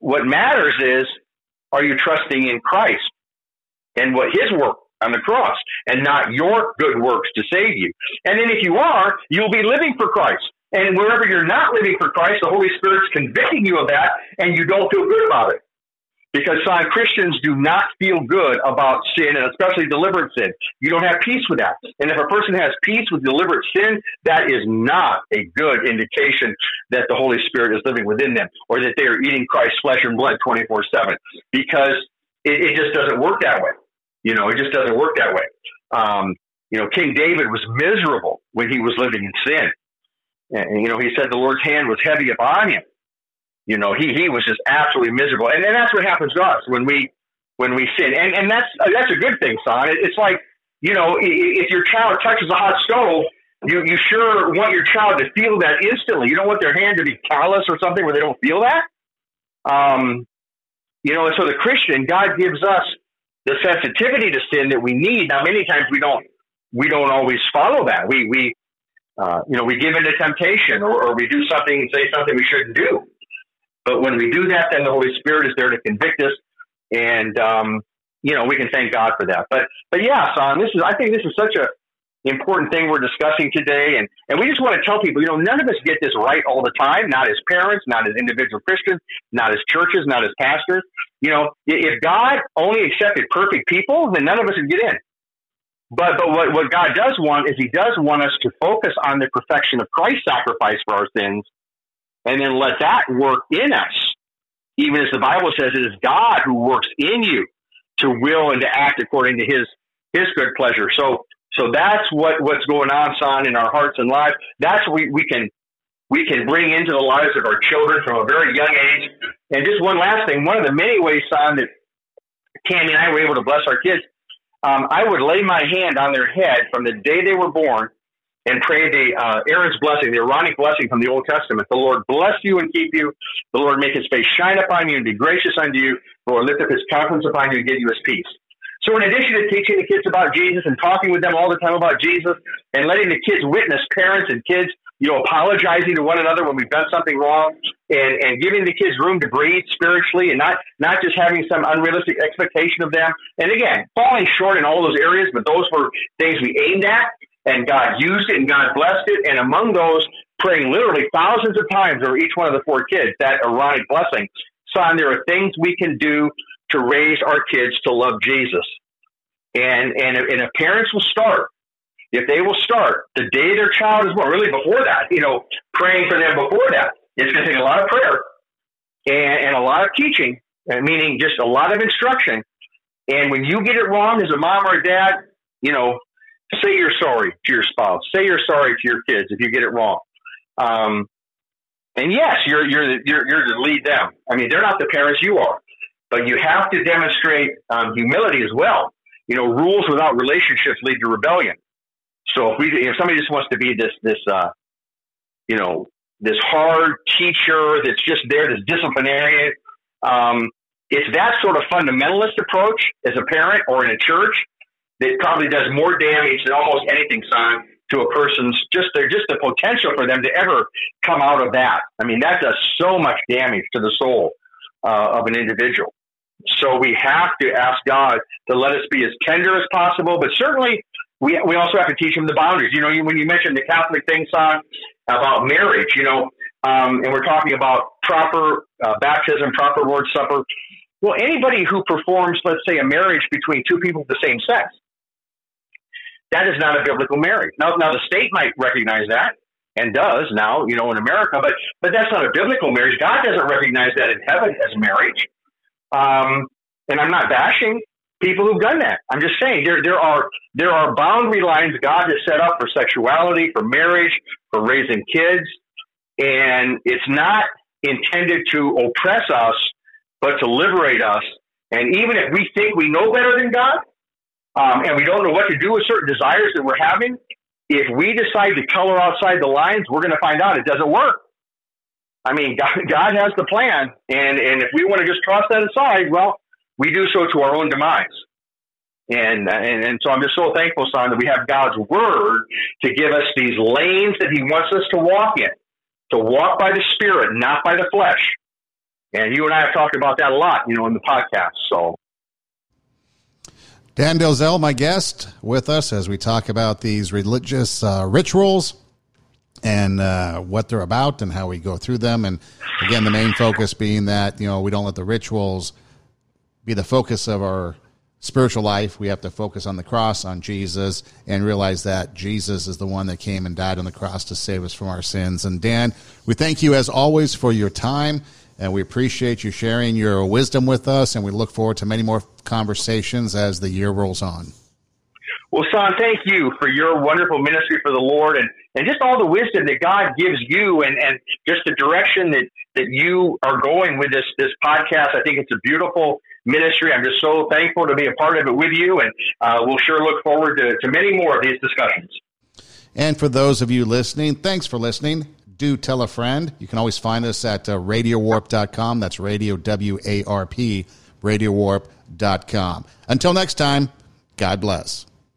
What matters is, are you trusting in Christ and what His work on the cross and not your good works to save you? And then if you are, you'll be living for Christ. And wherever you're not living for Christ, the Holy Spirit's convicting you of that and you don't feel good about it. Because son, Christians do not feel good about sin and especially deliberate sin. You don't have peace with that. And if a person has peace with deliberate sin, that is not a good indication that the Holy Spirit is living within them or that they are eating Christ's flesh and blood 24 7. Because it, it, just doesn't work that way. You know, it just doesn't work that way. Um, you know, King David was miserable when he was living in sin. And, you know, he said the Lord's hand was heavy upon him. You know, he he was just absolutely miserable, and, and that's what happens to us when we when we sin, and and that's that's a good thing, son. It's like you know, if your child touches a hot stove, you you sure want your child to feel that instantly. You don't want their hand to be callous or something where they don't feel that. Um, you know, and so the Christian, God gives us the sensitivity to sin that we need. Now, many times we don't we don't always follow that. We we uh, you know we give into temptation or, or we do something and say something we shouldn't do. But when we do that, then the Holy Spirit is there to convict us, and um, you know we can thank God for that. But but yeah, son, this is I think this is such a important thing we're discussing today, and and we just want to tell people, you know, none of us get this right all the time. Not as parents, not as individual Christians, not as churches, not as pastors. You know, if God only accepted perfect people, then none of us would get in. But but what, what God does want is He does want us to focus on the perfection of Christ's sacrifice for our sins and then let that work in us. Even as the Bible says, it is God who works in you to will and to act according to his his good pleasure. So so that's what, what's going on, son, in our hearts and lives. That's what we, we can we can bring into the lives of our children from a very young age. And just one last thing, one of the many ways, son, that Tammy and I were able to bless our kids, um, I would lay my hand on their head from the day they were born and pray the uh, Aaron's blessing, the Aaronic blessing from the Old Testament. The Lord bless you and keep you. The Lord make his face shine upon you and be gracious unto you. The Lord lift up his countenance upon you and give you his peace. So in addition to teaching the kids about Jesus and talking with them all the time about Jesus and letting the kids witness parents and kids, you know, apologizing to one another when we've done something wrong and, and giving the kids room to breathe spiritually and not, not just having some unrealistic expectation of them. And again, falling short in all those areas, but those were things we aimed at and God used it and God blessed it. And among those, praying literally thousands of times over each one of the four kids, that Aaronic blessing. Son, there are things we can do to raise our kids to love Jesus. And, and, and if parents will start, if they will start the day their child is born, really before that, you know, praying for them before that, it's going to take a lot of prayer and, and a lot of teaching, uh, meaning just a lot of instruction. And when you get it wrong as a mom or a dad, you know, say you're sorry to your spouse. Say you're sorry to your kids if you get it wrong. Um, and yes, you're you're you're you're to lead them. I mean, they're not the parents you are, but you have to demonstrate um, humility as well. You know, rules without relationships lead to rebellion. So if we if somebody just wants to be this this uh, you know this hard teacher that's just there, this disciplinarian. Um, it's that sort of fundamentalist approach as a parent or in a church that probably does more damage than almost anything, son, to a person's just their just the potential for them to ever come out of that. I mean, that does so much damage to the soul uh, of an individual. So we have to ask God to let us be as tender as possible, but certainly we we also have to teach them the boundaries. You know, when you mentioned the Catholic thing, son, about marriage, you know, um, and we're talking about proper uh, baptism, proper Lord's Supper. Well, anybody who performs, let's say, a marriage between two people of the same sex, that is not a biblical marriage. Now, now the state might recognize that and does now, you know, in America, but but that's not a biblical marriage. God doesn't recognize that in heaven as marriage. Um, and I'm not bashing people who've done that. I'm just saying there there are there are boundary lines God has set up for sexuality, for marriage, for raising kids, and it's not intended to oppress us, but to liberate us. And even if we think we know better than God, um, and we don't know what to do with certain desires that we're having, if we decide to color outside the lines, we're going to find out it doesn't work. I mean, God, God has the plan, and and if we want to just toss that aside, well, we do so to our own demise. And, and and so I'm just so thankful, son, that we have God's word to give us these lanes that He wants us to walk in, to walk by the Spirit, not by the flesh. And you and I have talked about that a lot, you know, in the podcast. So
Dan Delzell, my guest, with us as we talk about these religious uh, rituals and uh, what they're about and how we go through them. And again, the main focus being that, you know, we don't let the rituals be the focus of our spiritual life. We have to focus on the cross, on Jesus, and realize that Jesus is the one that came and died on the cross to save us from our sins. And Dan, we thank you as always for your time and we appreciate you sharing your wisdom with us, and we look forward to many more conversations as the year rolls on.
Well, Son, thank you for your wonderful ministry for the Lord and, and just all the wisdom that God gives you and, and just the direction that, that you are going with this, this podcast. I think it's a beautiful ministry. I'm just so thankful to be a part of it with you, and uh, we'll sure look forward to, to many more of these discussions.
And for those of you listening, thanks for listening do tell a friend. You can always find us at uh, radiowarp.com. That's radio, W A R P, radiowarp.com. Until next time, God bless.